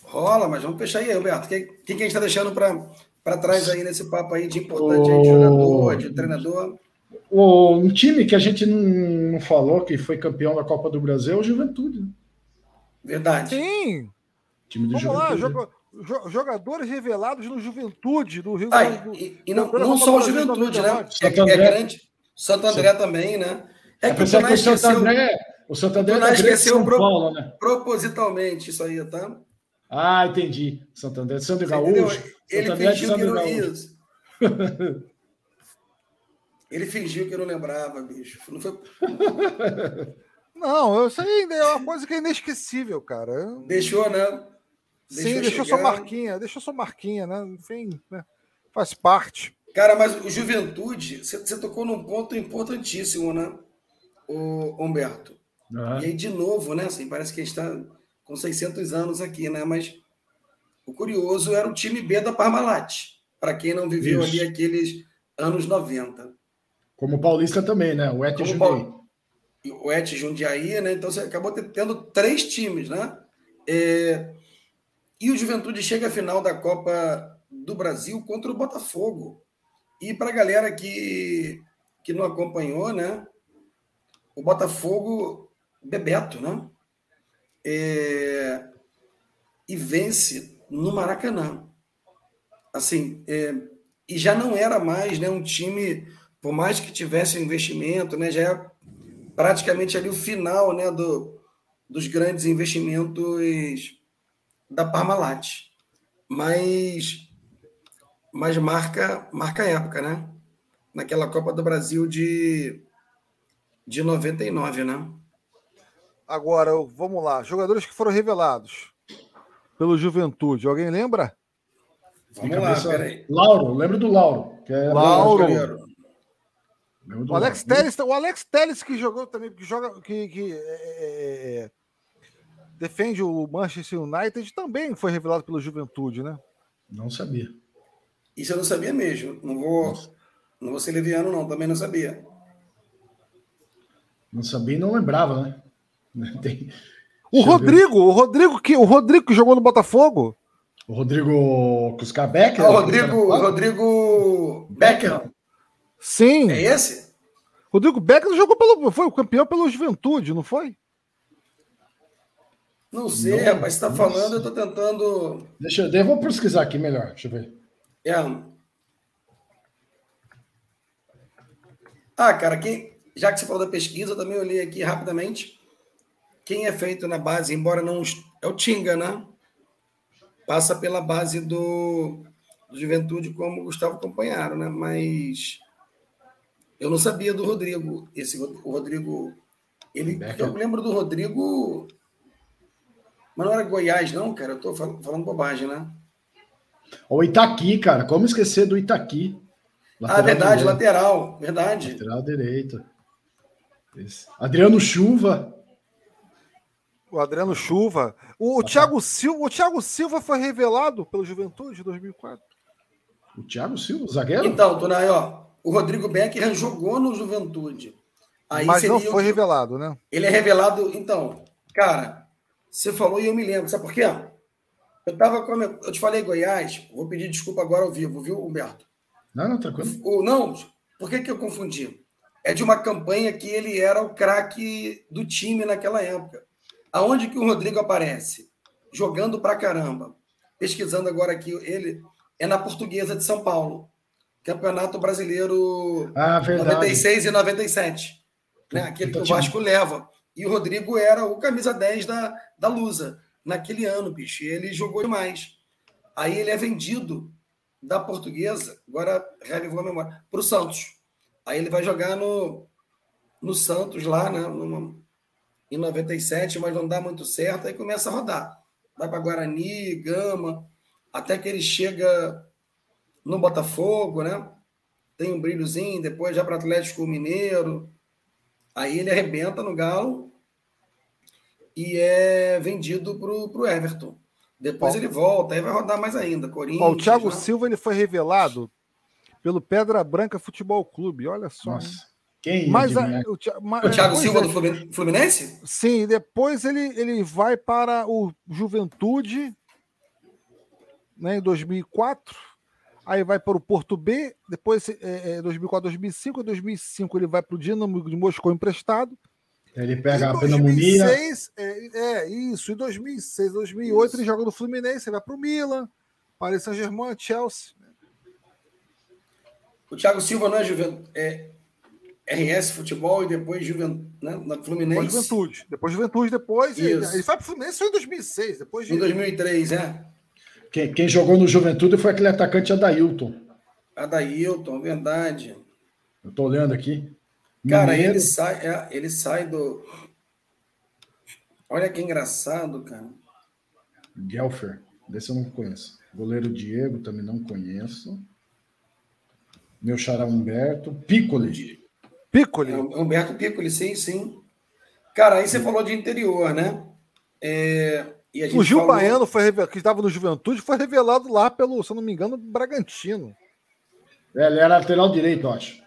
Rola, mas vamos fechar aí, Humberto. O que, que, a gente está deixando para trás aí nesse papo aí de importante o... de jogador, de treinador? O, um time que a gente não, falou que foi campeão da Copa do Brasil é o Juventude. Né? Verdade. Sim. Time do Vamos Juventude. lá, jogadores revelados no Juventude do Rio Grande do E, e não, não só o Juventude, né? É, é, grande. Santo André Sim. também, né? É, é que o Santo André, o Santo André é esqueceu São pro, Paulo, né? propositalmente isso aí, tá? Ah, entendi. Santander de Santo Gaúcho. Ele fingiu que não isso. Ele fingiu que não lembrava, bicho. Não, foi... não, isso aí é uma coisa que é inesquecível, cara. Deixou, né? Deixou Sim, deixou sua marquinha, deixou sua marquinha, né? Enfim, né? faz parte. Cara, mas o Juventude, você tocou num ponto importantíssimo, né, o Humberto? Uhum. E aí, de novo, né? Assim, parece que a gente está com 600 anos aqui, né? Mas o curioso era o time B da Parmalat, para quem não viveu Isso. ali aqueles anos 90. Como o Paulista também, né? O Et Jundiaí. O Et Jundiaí, né? Então você acabou tendo três times, né? É... E o Juventude chega à final da Copa do Brasil contra o Botafogo. E para a galera que, que não acompanhou, né? O Botafogo, Bebeto, né? é, e vence no Maracanã. Assim, é, e já não era mais né, um time, por mais que tivesse um investimento, né, já é praticamente ali o final né, do, dos grandes investimentos da Parmalat. Mas, mas marca, marca época, né? Naquela Copa do Brasil de, de 99, né? Agora, vamos lá. Jogadores que foram revelados pelo Juventude. Alguém lembra? Vamos lá, peraí. Lauro, lembro do Lauro. Que é Lauro. O Alex Telles, o Alex Telles que jogou também, que joga, que, que é, é, é, defende o Manchester United, também foi revelado pelo Juventude, né? Não sabia. Isso eu não sabia mesmo. Não vou, não vou ser leviano, não. Também não sabia. Não sabia e não lembrava, né? Tem... O Rodrigo, o Rodrigo que o Rodrigo que jogou no Botafogo. O Rodrigo Cuscar Becker? Ah, o Rodrigo, o Rodrigo Becker. Sim. É esse? Rodrigo Becker jogou pelo foi o campeão pelo Juventude, não foi? Não sei, não, rapaz, você tá falando, eu tô tentando. Deixa eu, eu vou pesquisar aqui melhor, deixa eu ver. É. Ah, cara, quem, já que você falou da pesquisa, eu também olhei aqui rapidamente quem é feito na base, embora não. É o Tinga, né? Passa pela base do, do Juventude, como o Gustavo acompanharam, né? Mas eu não sabia do Rodrigo. Esse, o Rodrigo. Ele, eu lembro do Rodrigo. Mas não era Goiás, não, cara. Eu tô falando bobagem, né? O Itaqui, cara. Como esquecer do Itaqui? Lateral ah, verdade, direito. lateral. Verdade. Lateral direito. Adriano Chuva. O Adriano Chuva. O, o, Thiago Silva, o Thiago Silva foi revelado pelo Juventude de 2004. O Thiago Silva, o zagueiro? Então, Tunay, ó, o Rodrigo Becker jogou no Juventude. Aí Mas não foi o... revelado, né? Ele é revelado. Então, cara, você falou e eu me lembro. Sabe por quê? Eu tava com. Eu te falei Goiás, vou pedir desculpa agora ao vivo, viu, Humberto? Não, não, tranquilo. O, não, por que, que eu confundi? É de uma campanha que ele era o craque do time naquela época. Aonde que o Rodrigo aparece? Jogando pra caramba. Pesquisando agora aqui, ele é na Portuguesa de São Paulo. Campeonato Brasileiro ah, 96 e 97. Né? Aquele que o Vasco leva. E o Rodrigo era o camisa 10 da, da Lusa naquele ano, bicho. Ele jogou demais. Aí ele é vendido da portuguesa, agora revivou a memória, para o Santos. Aí ele vai jogar no, no Santos lá, né, no, em 97, mas não dá muito certo, aí começa a rodar. Vai para Guarani, Gama, até que ele chega no Botafogo, né? Tem um brilhozinho, depois já para Atlético Mineiro. Aí ele arrebenta no Galo e é vendido para o Everton. Depois ele volta, aí vai rodar mais ainda. Corinthians. Ó, o Thiago né? Silva ele foi revelado pelo Pedra Branca Futebol Clube. Olha só. Nossa. Quem mas, a, o, o Thiago Silva é, do Fluminense? Sim, depois ele, ele vai para o Juventude né, em 2004. Aí vai para o Porto B, depois é, é 2004, 2005, em 2005 ele vai para o Dinamo de Moscou emprestado. Ele pega a pneumonia. É, é, isso. Em 2006, 2008 isso. ele joga no Fluminense, vai para o Milan, Paris Saint-Germain, Chelsea. O Thiago Silva não é, Juventude, é RS Futebol e depois Juventude, né? na Fluminense. Depois Juventude. Depois Juventude, depois. Ele, ele foi para o Fluminense só em 2006. Depois de... Em 2003, é. Quem, quem jogou no Juventude foi aquele atacante Adailton. Adailton, verdade. Eu tô olhando aqui. Cara, ele sai, é, ele sai do. Olha que engraçado, cara. Gelfer, desse eu não conheço. Goleiro Diego também não conheço. Meu xará Humberto. Piccoli. Piccoli. É, Humberto Piccoli, sim, sim. Cara, aí você falou de interior, né? É, o Gil falou... Baiano foi que estava no Juventude foi revelado lá pelo, se eu não me engano, Bragantino. É, ele era lateral direito, acho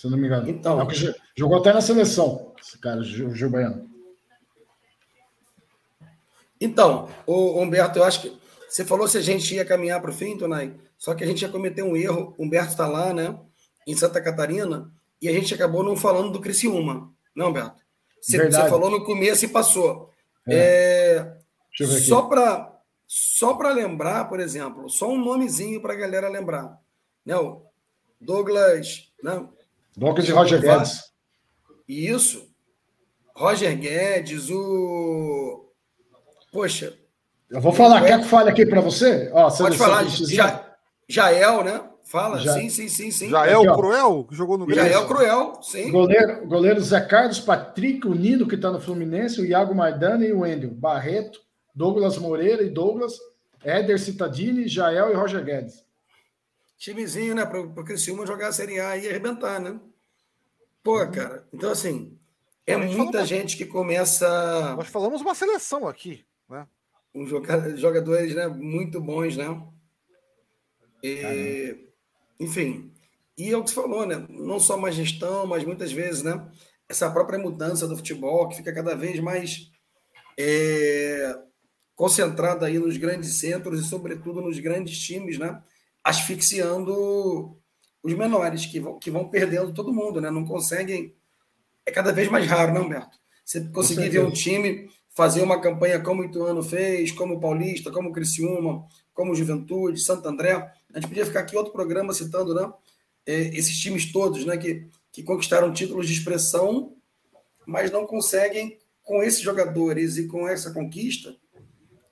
se eu não me engano. Então, é jogou até na seleção, esse cara, o Gil Baiano. Então, o Humberto, eu acho que você falou se a gente ia caminhar para o fim, Tonai, só que a gente ia cometer um erro. O Humberto está lá, né, em Santa Catarina, e a gente acabou não falando do Criciúma, não, Humberto? Você, você falou no começo e passou. É. É, só para só para lembrar, por exemplo, só um nomezinho para a galera lembrar. Né? O Douglas, né? Douglas e Roger Guedes. Isso. Roger Guedes, o. Poxa. Eu vou falar, quer que fale aqui para você? Ó, Pode falar, ja, Jael, né? Fala, Já. sim, sim, sim, sim. Jael aqui, Cruel, que jogou no Grêmio. Jael Cruel, sim. Goleiro, goleiro Zé Carlos, Patrick, o Nino, que está no Fluminense, o Iago Maidana e o Wendel. Barreto, Douglas Moreira e Douglas, Éder Citadini, Jael e Roger Guedes. Timezinho, né? Para o Criciúma jogar a Série A e arrebentar, né? Pô, uhum. cara, então assim, é muita gente que começa. Nós falamos uma seleção aqui, Um jogadores né, muito bons, né? E, enfim, e é o que você falou, né? Não só uma gestão, mas muitas vezes, né? Essa própria mudança do futebol que fica cada vez mais é, concentrada aí nos grandes centros e, sobretudo, nos grandes times, né? Asfixiando os menores, que vão, que vão perdendo todo mundo, né? Não conseguem. É cada vez mais raro, né, Humberto? Você conseguir ver um time fazer uma campanha como o Ituano fez, como o Paulista, como o Criciúma, como o Juventude, Santo André. A gente podia ficar aqui outro programa citando né, é, esses times todos né, que, que conquistaram títulos de expressão, mas não conseguem, com esses jogadores e com essa conquista,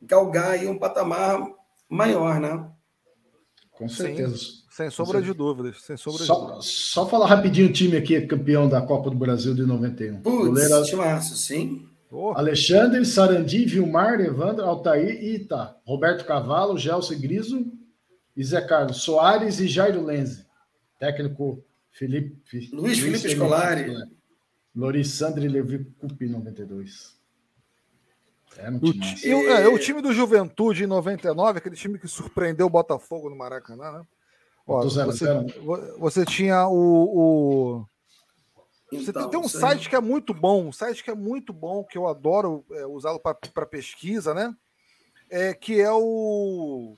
galgar aí um patamar maior, né? Com certeza. Sim. Sem sombra de dúvidas. Sem sombra só, de dúvidas. só falar rapidinho o time aqui, campeão da Copa do Brasil de 91. Putz, Goleiro... timaço, sim. Oh. Alexandre, Sarandi, Vilmar, Evandro, Altair e Ita. Roberto Cavalo, Gelson Griso e Zé Carlos Soares e Jairo Lenze. Técnico Felipe, Luiz, Luiz Felipe Scolari. Lorissandre Levi Cupi, 92. É, o, time, é, o time do Juventude em 99, aquele time que surpreendeu o Botafogo no Maracanã, né? Ó, zero, você, zero. você, tinha o. o... Você então, tem um site que é muito bom, um site que é muito bom, que eu adoro é, usá-lo para pesquisa, né? É, que é o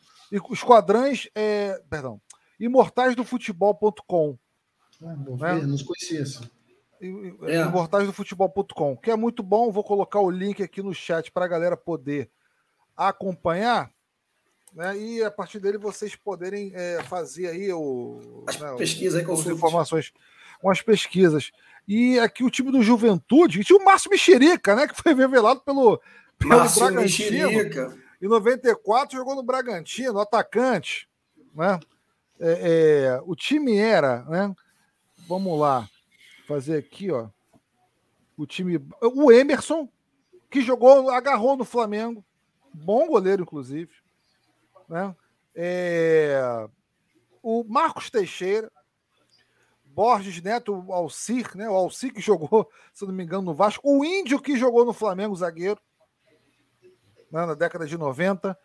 os quadrões, é, perdão, imortais do futebol.com. Ah, né? não conhecia isso. É. Imortais do Futebol.com, que é muito bom. Vou colocar o link aqui no chat para a galera poder acompanhar. Né, e a partir dele vocês poderem é, fazer aí o, as né, pesquisas, as informações, umas pesquisas. E aqui o time do Juventude, tinha o Márcio Mexerica, né, que foi revelado pelo, pelo Márcio Bragantino. Mexerica. Em 94 jogou no Bragantino, atacante, né? É, é, o time era, né? Vamos lá, fazer aqui, ó. O time, o Emerson que jogou, agarrou no Flamengo, bom goleiro inclusive, né? É, o Marcos Teixeira, Borges Neto, o Alcir, né? O Alcir que jogou, se não me engano, no Vasco, o Índio que jogou no Flamengo, zagueiro, né? na década de 90.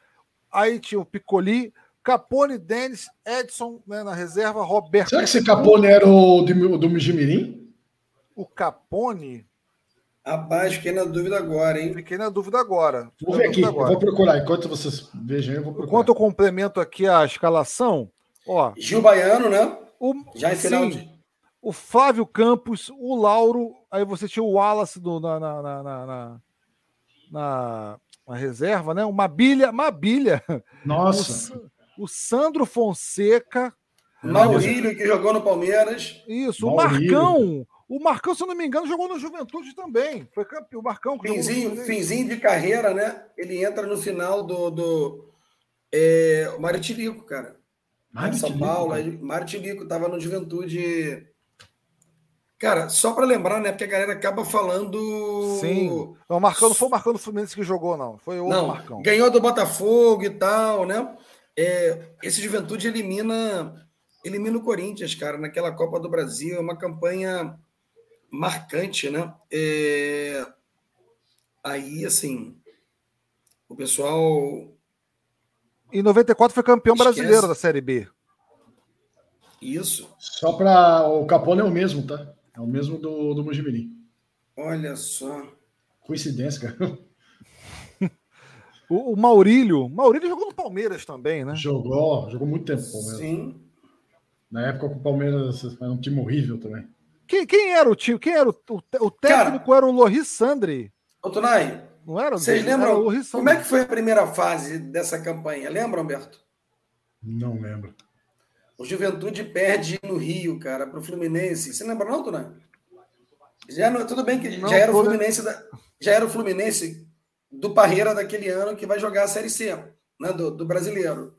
Aí tinha o Piccoli, Capone, Denis, Edson né? na reserva, Roberto. Será que esse Capone era o do, do Mijimirim? O Capone. Rapaz, fiquei na dúvida agora, hein? Fiquei na dúvida agora. Vou ver aqui, agora. vou procurar. Enquanto vocês vejam, eu vou procurar. Enquanto eu complemento aqui a escalação, ó. Gil Baiano, né? O, Já em final sim, de... O Flávio Campos, o Lauro, aí você tinha o Wallace do, na, na, na, na, na, na reserva, né? O Mabilha, Mabilha. Nossa. O, o Sandro Fonseca. Maurílio, que jogou no Palmeiras. Isso, Maurílio. o Marcão. O Marcão, se eu não me engano, jogou no Juventude também. Foi campeão. O Marcão. Finzinho, finzinho de carreira, né? Ele entra no final do. do é, o Maritilico, cara. Mário São Paulo. Maritilico estava no Juventude. Cara, só para lembrar, né? Porque a galera acaba falando. Sim. Não, Marcão não foi o Marcão do Fluminense que jogou, não. Foi o não, Marcão. Ganhou do Botafogo e tal, né? É, esse Juventude elimina elimina o Corinthians, cara, naquela Copa do Brasil. É uma campanha marcante, né? É... Aí, assim, o pessoal. Em 94 foi campeão Esquece. brasileiro da Série B. Isso. Só para. O Capone é o mesmo, tá? É o mesmo do, do Mujimirim. Olha só. Coincidência, cara. o, o Maurílio. Maurílio jogou no Palmeiras também, né? Jogou, jogou muito tempo no Palmeiras. Sim. Na época o Palmeiras era um time horrível também. Quem, quem era o time? Quem era o, o, o técnico? Cara, era o Loris Sandri. Ô, Tonai, não era? Vocês lembram? como é que foi a primeira fase dessa campanha? Lembra, Humberto? Não lembro. O Juventude perde no Rio, cara, para o Fluminense. Você lembra, não, Tonai? Já não, tudo bem que não, já era o Fluminense da, já era o Fluminense do Parreira daquele ano que vai jogar a Série C, né, do, do brasileiro.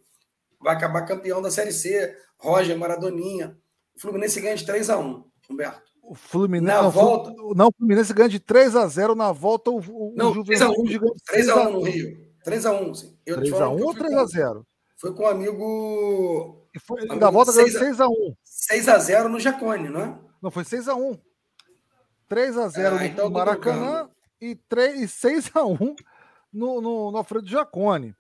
Vai acabar campeão da Série C, Roger Maradoninha. O Fluminense ganha de 3 a 1 Humberto. O Fluminense, na não, volta... não, o Fluminense ganha de 3 a 0 na volta. O, o não, Juventude 3 a 1 no Rio. 3 a 1 sim. 3 a 1 ou 3 a 0 Foi com o amigo. Foi, amigo na volta ganhou 6 a 1 6 a 0 no Jacone, não é? Não, foi 6 a 1 3 a 0 ah, então no Maracanã e, 3, e 6 a 1 no, no, no Alfredo Jacone.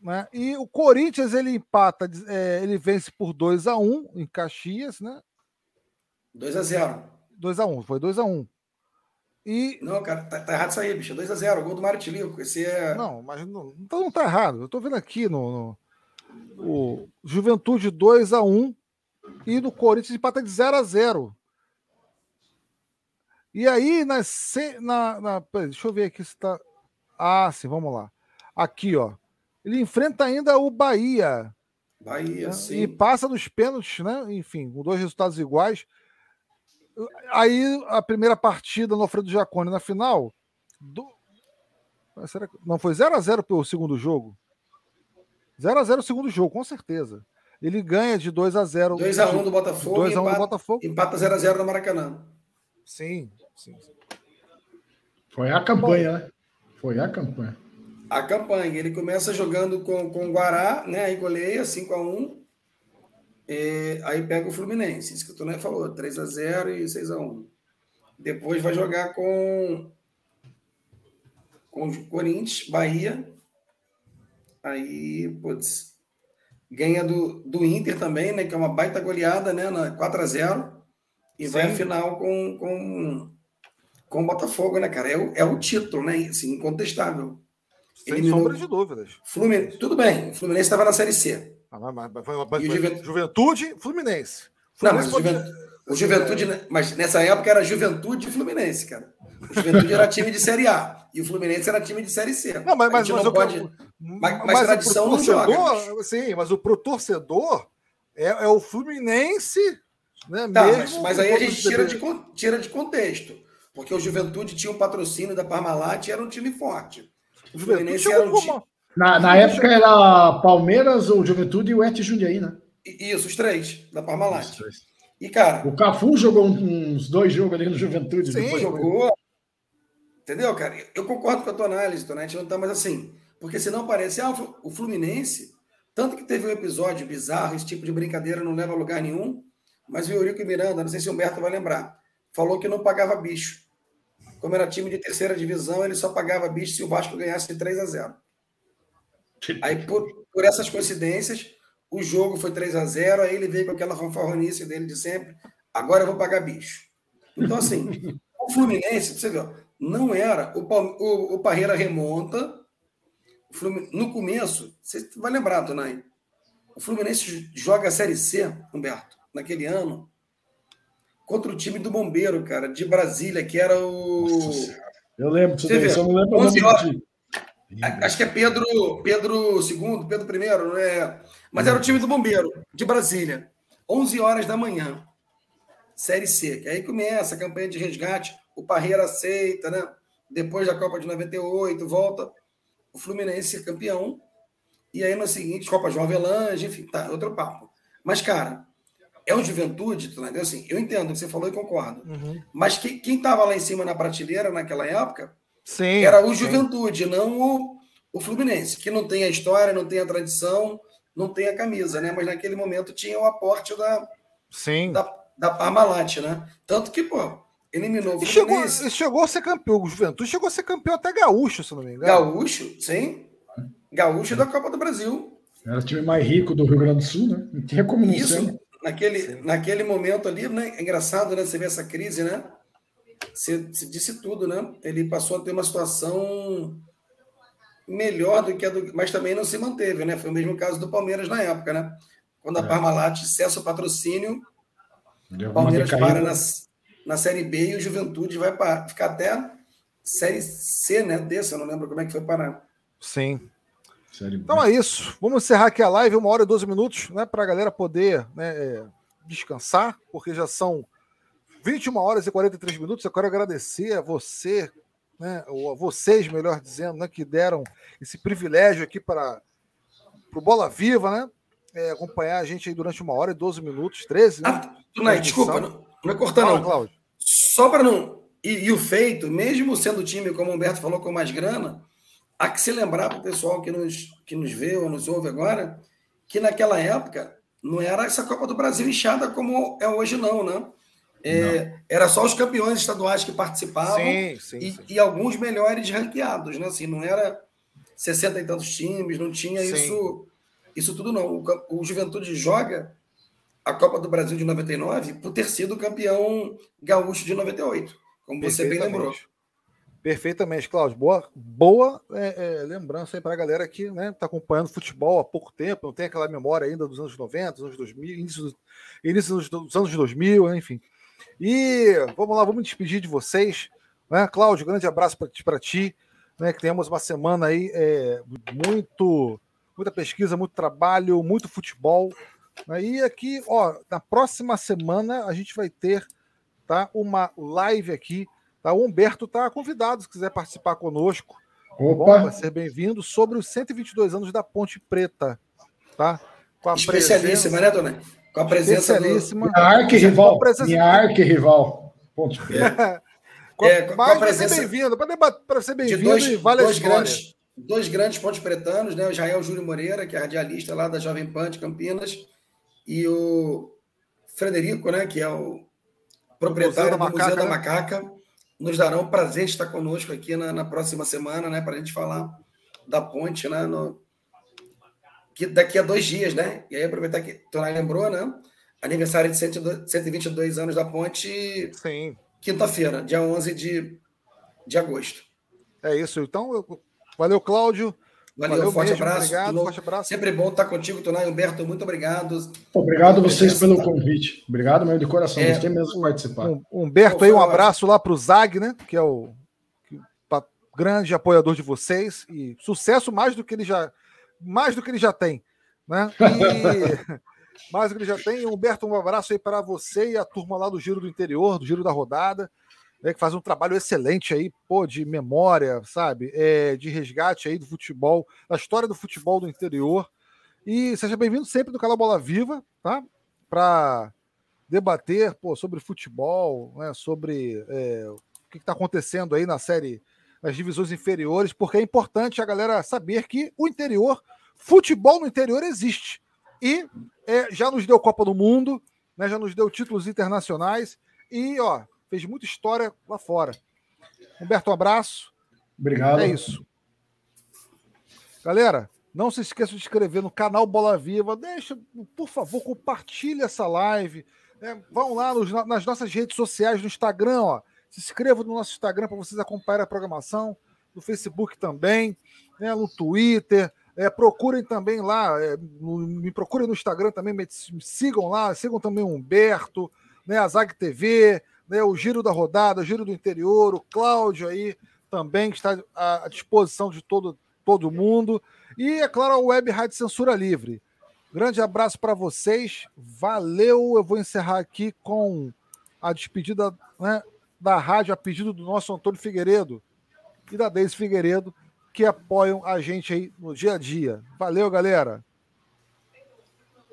Né? E o Corinthians ele empata, é, ele vence por 2 a 1 em Caxias, né? 2 a 0 2 a 1 foi 2 a 1 e... Não, cara, tá, tá errado isso aí, bicho. 2x0, gol do Martilico. Esse é. Não, mas não, então não tá errado. Eu tô vendo aqui no. no o Juventude 2x1 e no Corinthians empata de 0x0. E aí, na, na, na. Deixa eu ver aqui se tá. Ah, sim, vamos lá. Aqui, ó. Ele enfrenta ainda o Bahia. Bahia, né? sim. E passa dos pênaltis, né? Enfim, com dois resultados iguais. Aí a primeira partida no Alfredo Jacone na final. Do... Será que... Não foi 0x0 pelo segundo jogo? 0x0 o segundo jogo, com certeza. Ele ganha de 2x0. 2x1 do Botafogo. 2x1 do Botafogo. Empata 0x0 no Maracanã. Sim, sim, sim. Foi a campanha, Bom, né? Foi a campanha. A campanha. Ele começa jogando com, com o Guará, né? Aí goleia 5x1. É, aí pega o Fluminense, isso que o Toné falou, 3 a 0 e 6 a 1 Depois vai jogar com, com o Corinthians, Bahia. Aí, putz, ganha do, do Inter também, né? Que é uma baita goleada, né? Na 4 a 0 E Sim. vai à final com, com, com o Botafogo, né, cara? É o, é o título, né? Assim, incontestável. Sem Eliminou... sombra de dúvidas. Fluminense, tudo bem, o Fluminense estava na Série C. Ah, mas, mas, foi, Juventude, Fluminense. Fluminense não, mas pode... O Juventude, é... mas nessa época era Juventude e Fluminense, cara. O Juventude era time de Série A e o Fluminense era time de Série C. Não, mas, mas, mas não pode. Mas, mas, mas tradição não joga. Sim, mas o pro torcedor é, é o Fluminense, né? Tá, mesmo mas, aí a gente tira de, tira de contexto. Porque o Juventude tinha um patrocínio da Parmalat e era um time forte. O Fluminense era um time. Na, na época era Palmeiras, o Juventude e o Et Jundiaí, né? Isso, os três, da Parmalat. E, cara. O Cafu jogou uns dois jogos ali no Juventude. Sim, jogou. Entendeu, cara? Eu concordo com a tua análise, Tonete, não tá mais assim. Porque senão parece, ah, o Fluminense, tanto que teve um episódio bizarro, esse tipo de brincadeira não leva a lugar nenhum, mas o Eurico Miranda, não sei se o Humberto vai lembrar, falou que não pagava bicho. Como era time de terceira divisão, ele só pagava bicho se o Vasco ganhasse de 3 a 0. Aí, por, por essas coincidências, o jogo foi 3 a 0 aí ele veio com aquela fanfarronice dele de sempre, agora eu vou pagar bicho. Então, assim, o Fluminense, você viu, não era. O, o, o Parreira remonta. No começo, você vai lembrar, Tonai, o Fluminense joga a Série C, Humberto, naquele ano, contra o time do Bombeiro, cara, de Brasília, que era o. eu lembro só não lembro 11 horas. Acho que é Pedro, Pedro II, Pedro I, não é? Mas era o time do Bombeiro, de Brasília. 11 horas da manhã. Série C. Que aí começa a campanha de resgate. O Parreira aceita, né? Depois da Copa de 98, volta o Fluminense campeão. E aí no seguinte, Copa João Avelange, enfim, tá, outro papo. Mas, cara, é um juventude, tu entendeu? Assim, eu entendo o que você falou e concordo. Uhum. Mas que, quem estava lá em cima na prateleira naquela época sim, era o Juventude, sim. não o, o Fluminense, que não tem a história, não tem a tradição, não tem a camisa, né? Mas naquele momento tinha o aporte da, sim. da, da Parmalat, né? Tanto que, pô, eliminou o chegou, chegou a ser campeão, o Juventude chegou a ser campeão até gaúcho, se não me engano. Gaúcho, sim. Gaúcho da Copa do Brasil. Era o time mais rico do Rio Grande do Sul, né? Não tinha como não Isso, ser. Naquele, naquele momento ali, né? É engraçado, né? Você vê essa crise, né? Você, você, disse tudo, né? Ele passou a ter uma situação melhor do que a do. Mas também não se manteve, né? Foi o mesmo caso do Palmeiras na época, né? Quando a é. Parmalat cessa o patrocínio, o Palmeiras para nas, na Série B e o Juventude vai para, ficar até Série C, né? Desse, eu não lembro como é que foi parar. Sim. Então é isso. Vamos encerrar aqui a live, uma hora e 12 minutos, né? Para a galera poder né, é, descansar, porque já são 21 horas e 43 minutos. Eu quero agradecer a você, né? Ou a vocês, melhor dizendo, né? Que deram esse privilégio aqui para o Bola Viva, né? É, acompanhar a gente aí durante uma hora e 12 minutos, 13, né? Ah, Tunay, desculpa, não, não é cortar, não. Cláudio. Só para não. E, e, o feito, mesmo sendo time, como o Humberto falou, com mais grana, há que se lembrar para o pessoal que nos, que nos vê ou nos ouve agora, que naquela época não era essa Copa do Brasil inchada como é hoje, não, né? É, não. Era só os campeões estaduais que participavam sim, sim, e, sim. e, alguns melhores ranqueados, né? Assim, não era 60 e tantos times, não tinha isso, isso tudo, não. O, o Juventude joga a Copa do Brasil de 99 por ter sido campeão gaúcho de 98, como você bem lembrou. Perfeitamente, Cláudio. Boa, boa é, é, lembrança aí para a galera que está né, tá acompanhando futebol há pouco tempo, não tem aquela memória ainda dos anos 90, dos anos 2000, início, início dos, anos 2000, enfim. E vamos lá, vamos despedir de vocês. Né? Cláudio, grande abraço para ti. Né, que temos uma semana aí é, muito, muita pesquisa, muito trabalho, muito futebol. E aqui, ó, na próxima semana a gente vai ter tá, uma live aqui. Tá? O Humberto tá convidado, se quiser participar conosco. Opa. Bom, vai ser bem-vindo sobre os 122 anos da Ponte Preta. Tá? Com a Especialíssima, presença... né, dona? Com a presença Especialíssima. Do... Minha arqui-rival. Presença... Minha. Ponte Preta. com, é, com a presença... ser bem-vindo. Para ser bem-vindo e vale dois grandes, dois grandes pontes pretanos, né? O Jael Júlio Moreira, que é radialista lá da Jovem Pan de Campinas, e o Frederico, né, que é o proprietário do Museu da Macaca, Museu da Macaca nos darão o prazer de estar conosco aqui na, na próxima semana, né, para a gente falar da ponte, né, no, que daqui a dois dias, né? E aí aproveitar que tu lembrou, né? Aniversário de 122 anos da ponte. Sim. Quinta-feira, dia 11 de, de agosto. É isso. Então, eu, valeu, Cláudio. Valeu, Valeu forte, mesmo, abraço, obrigado, forte abraço. Sempre bom estar contigo, Tonai. Humberto, muito obrigado. Obrigado a vocês pelo convite. Obrigado, meu de coração. É, Gostei mesmo de participar. Um, Humberto aí, um abraço lá para o Zag, né? Que é o grande apoiador de vocês. E sucesso mais do que ele já, mais do que ele já tem. Né? E mais do que ele já tem. Humberto, um abraço aí para você e a turma lá do Giro do Interior, do Giro da Rodada né, que faz um trabalho excelente aí, pô, de memória, sabe? É, de resgate aí do futebol, da história do futebol do interior. E seja bem-vindo sempre no canal Bola Viva, tá? Para debater pô, sobre futebol, né, sobre é, o que está acontecendo aí na série, nas divisões inferiores, porque é importante a galera saber que o interior, futebol no interior existe. E é, já nos deu Copa do Mundo, né, já nos deu títulos internacionais. E, ó, fez muita história lá fora. Humberto, um abraço. Obrigado. É isso. Galera, não se esqueça de se inscrever no canal Bola Viva. Deixa, por favor, compartilhe essa live. Né? Vão lá nos, nas nossas redes sociais, no Instagram, ó. Se inscreva no nosso Instagram para vocês acompanharem a programação. No Facebook também, né? no Twitter. É, procurem também lá, é, no, me procurem no Instagram também, me, me, sigam lá, sigam também o Humberto, né, a Zag TV, né, o Giro da Rodada, o Giro do Interior, o Cláudio aí também, que está à disposição de todo, todo mundo. E, é claro, a Web Rádio Censura Livre. Grande abraço para vocês. Valeu. Eu vou encerrar aqui com a despedida né, da rádio, a pedido do nosso Antônio Figueiredo e da Deise Figueiredo, que apoiam a gente aí no dia a dia. Valeu, galera.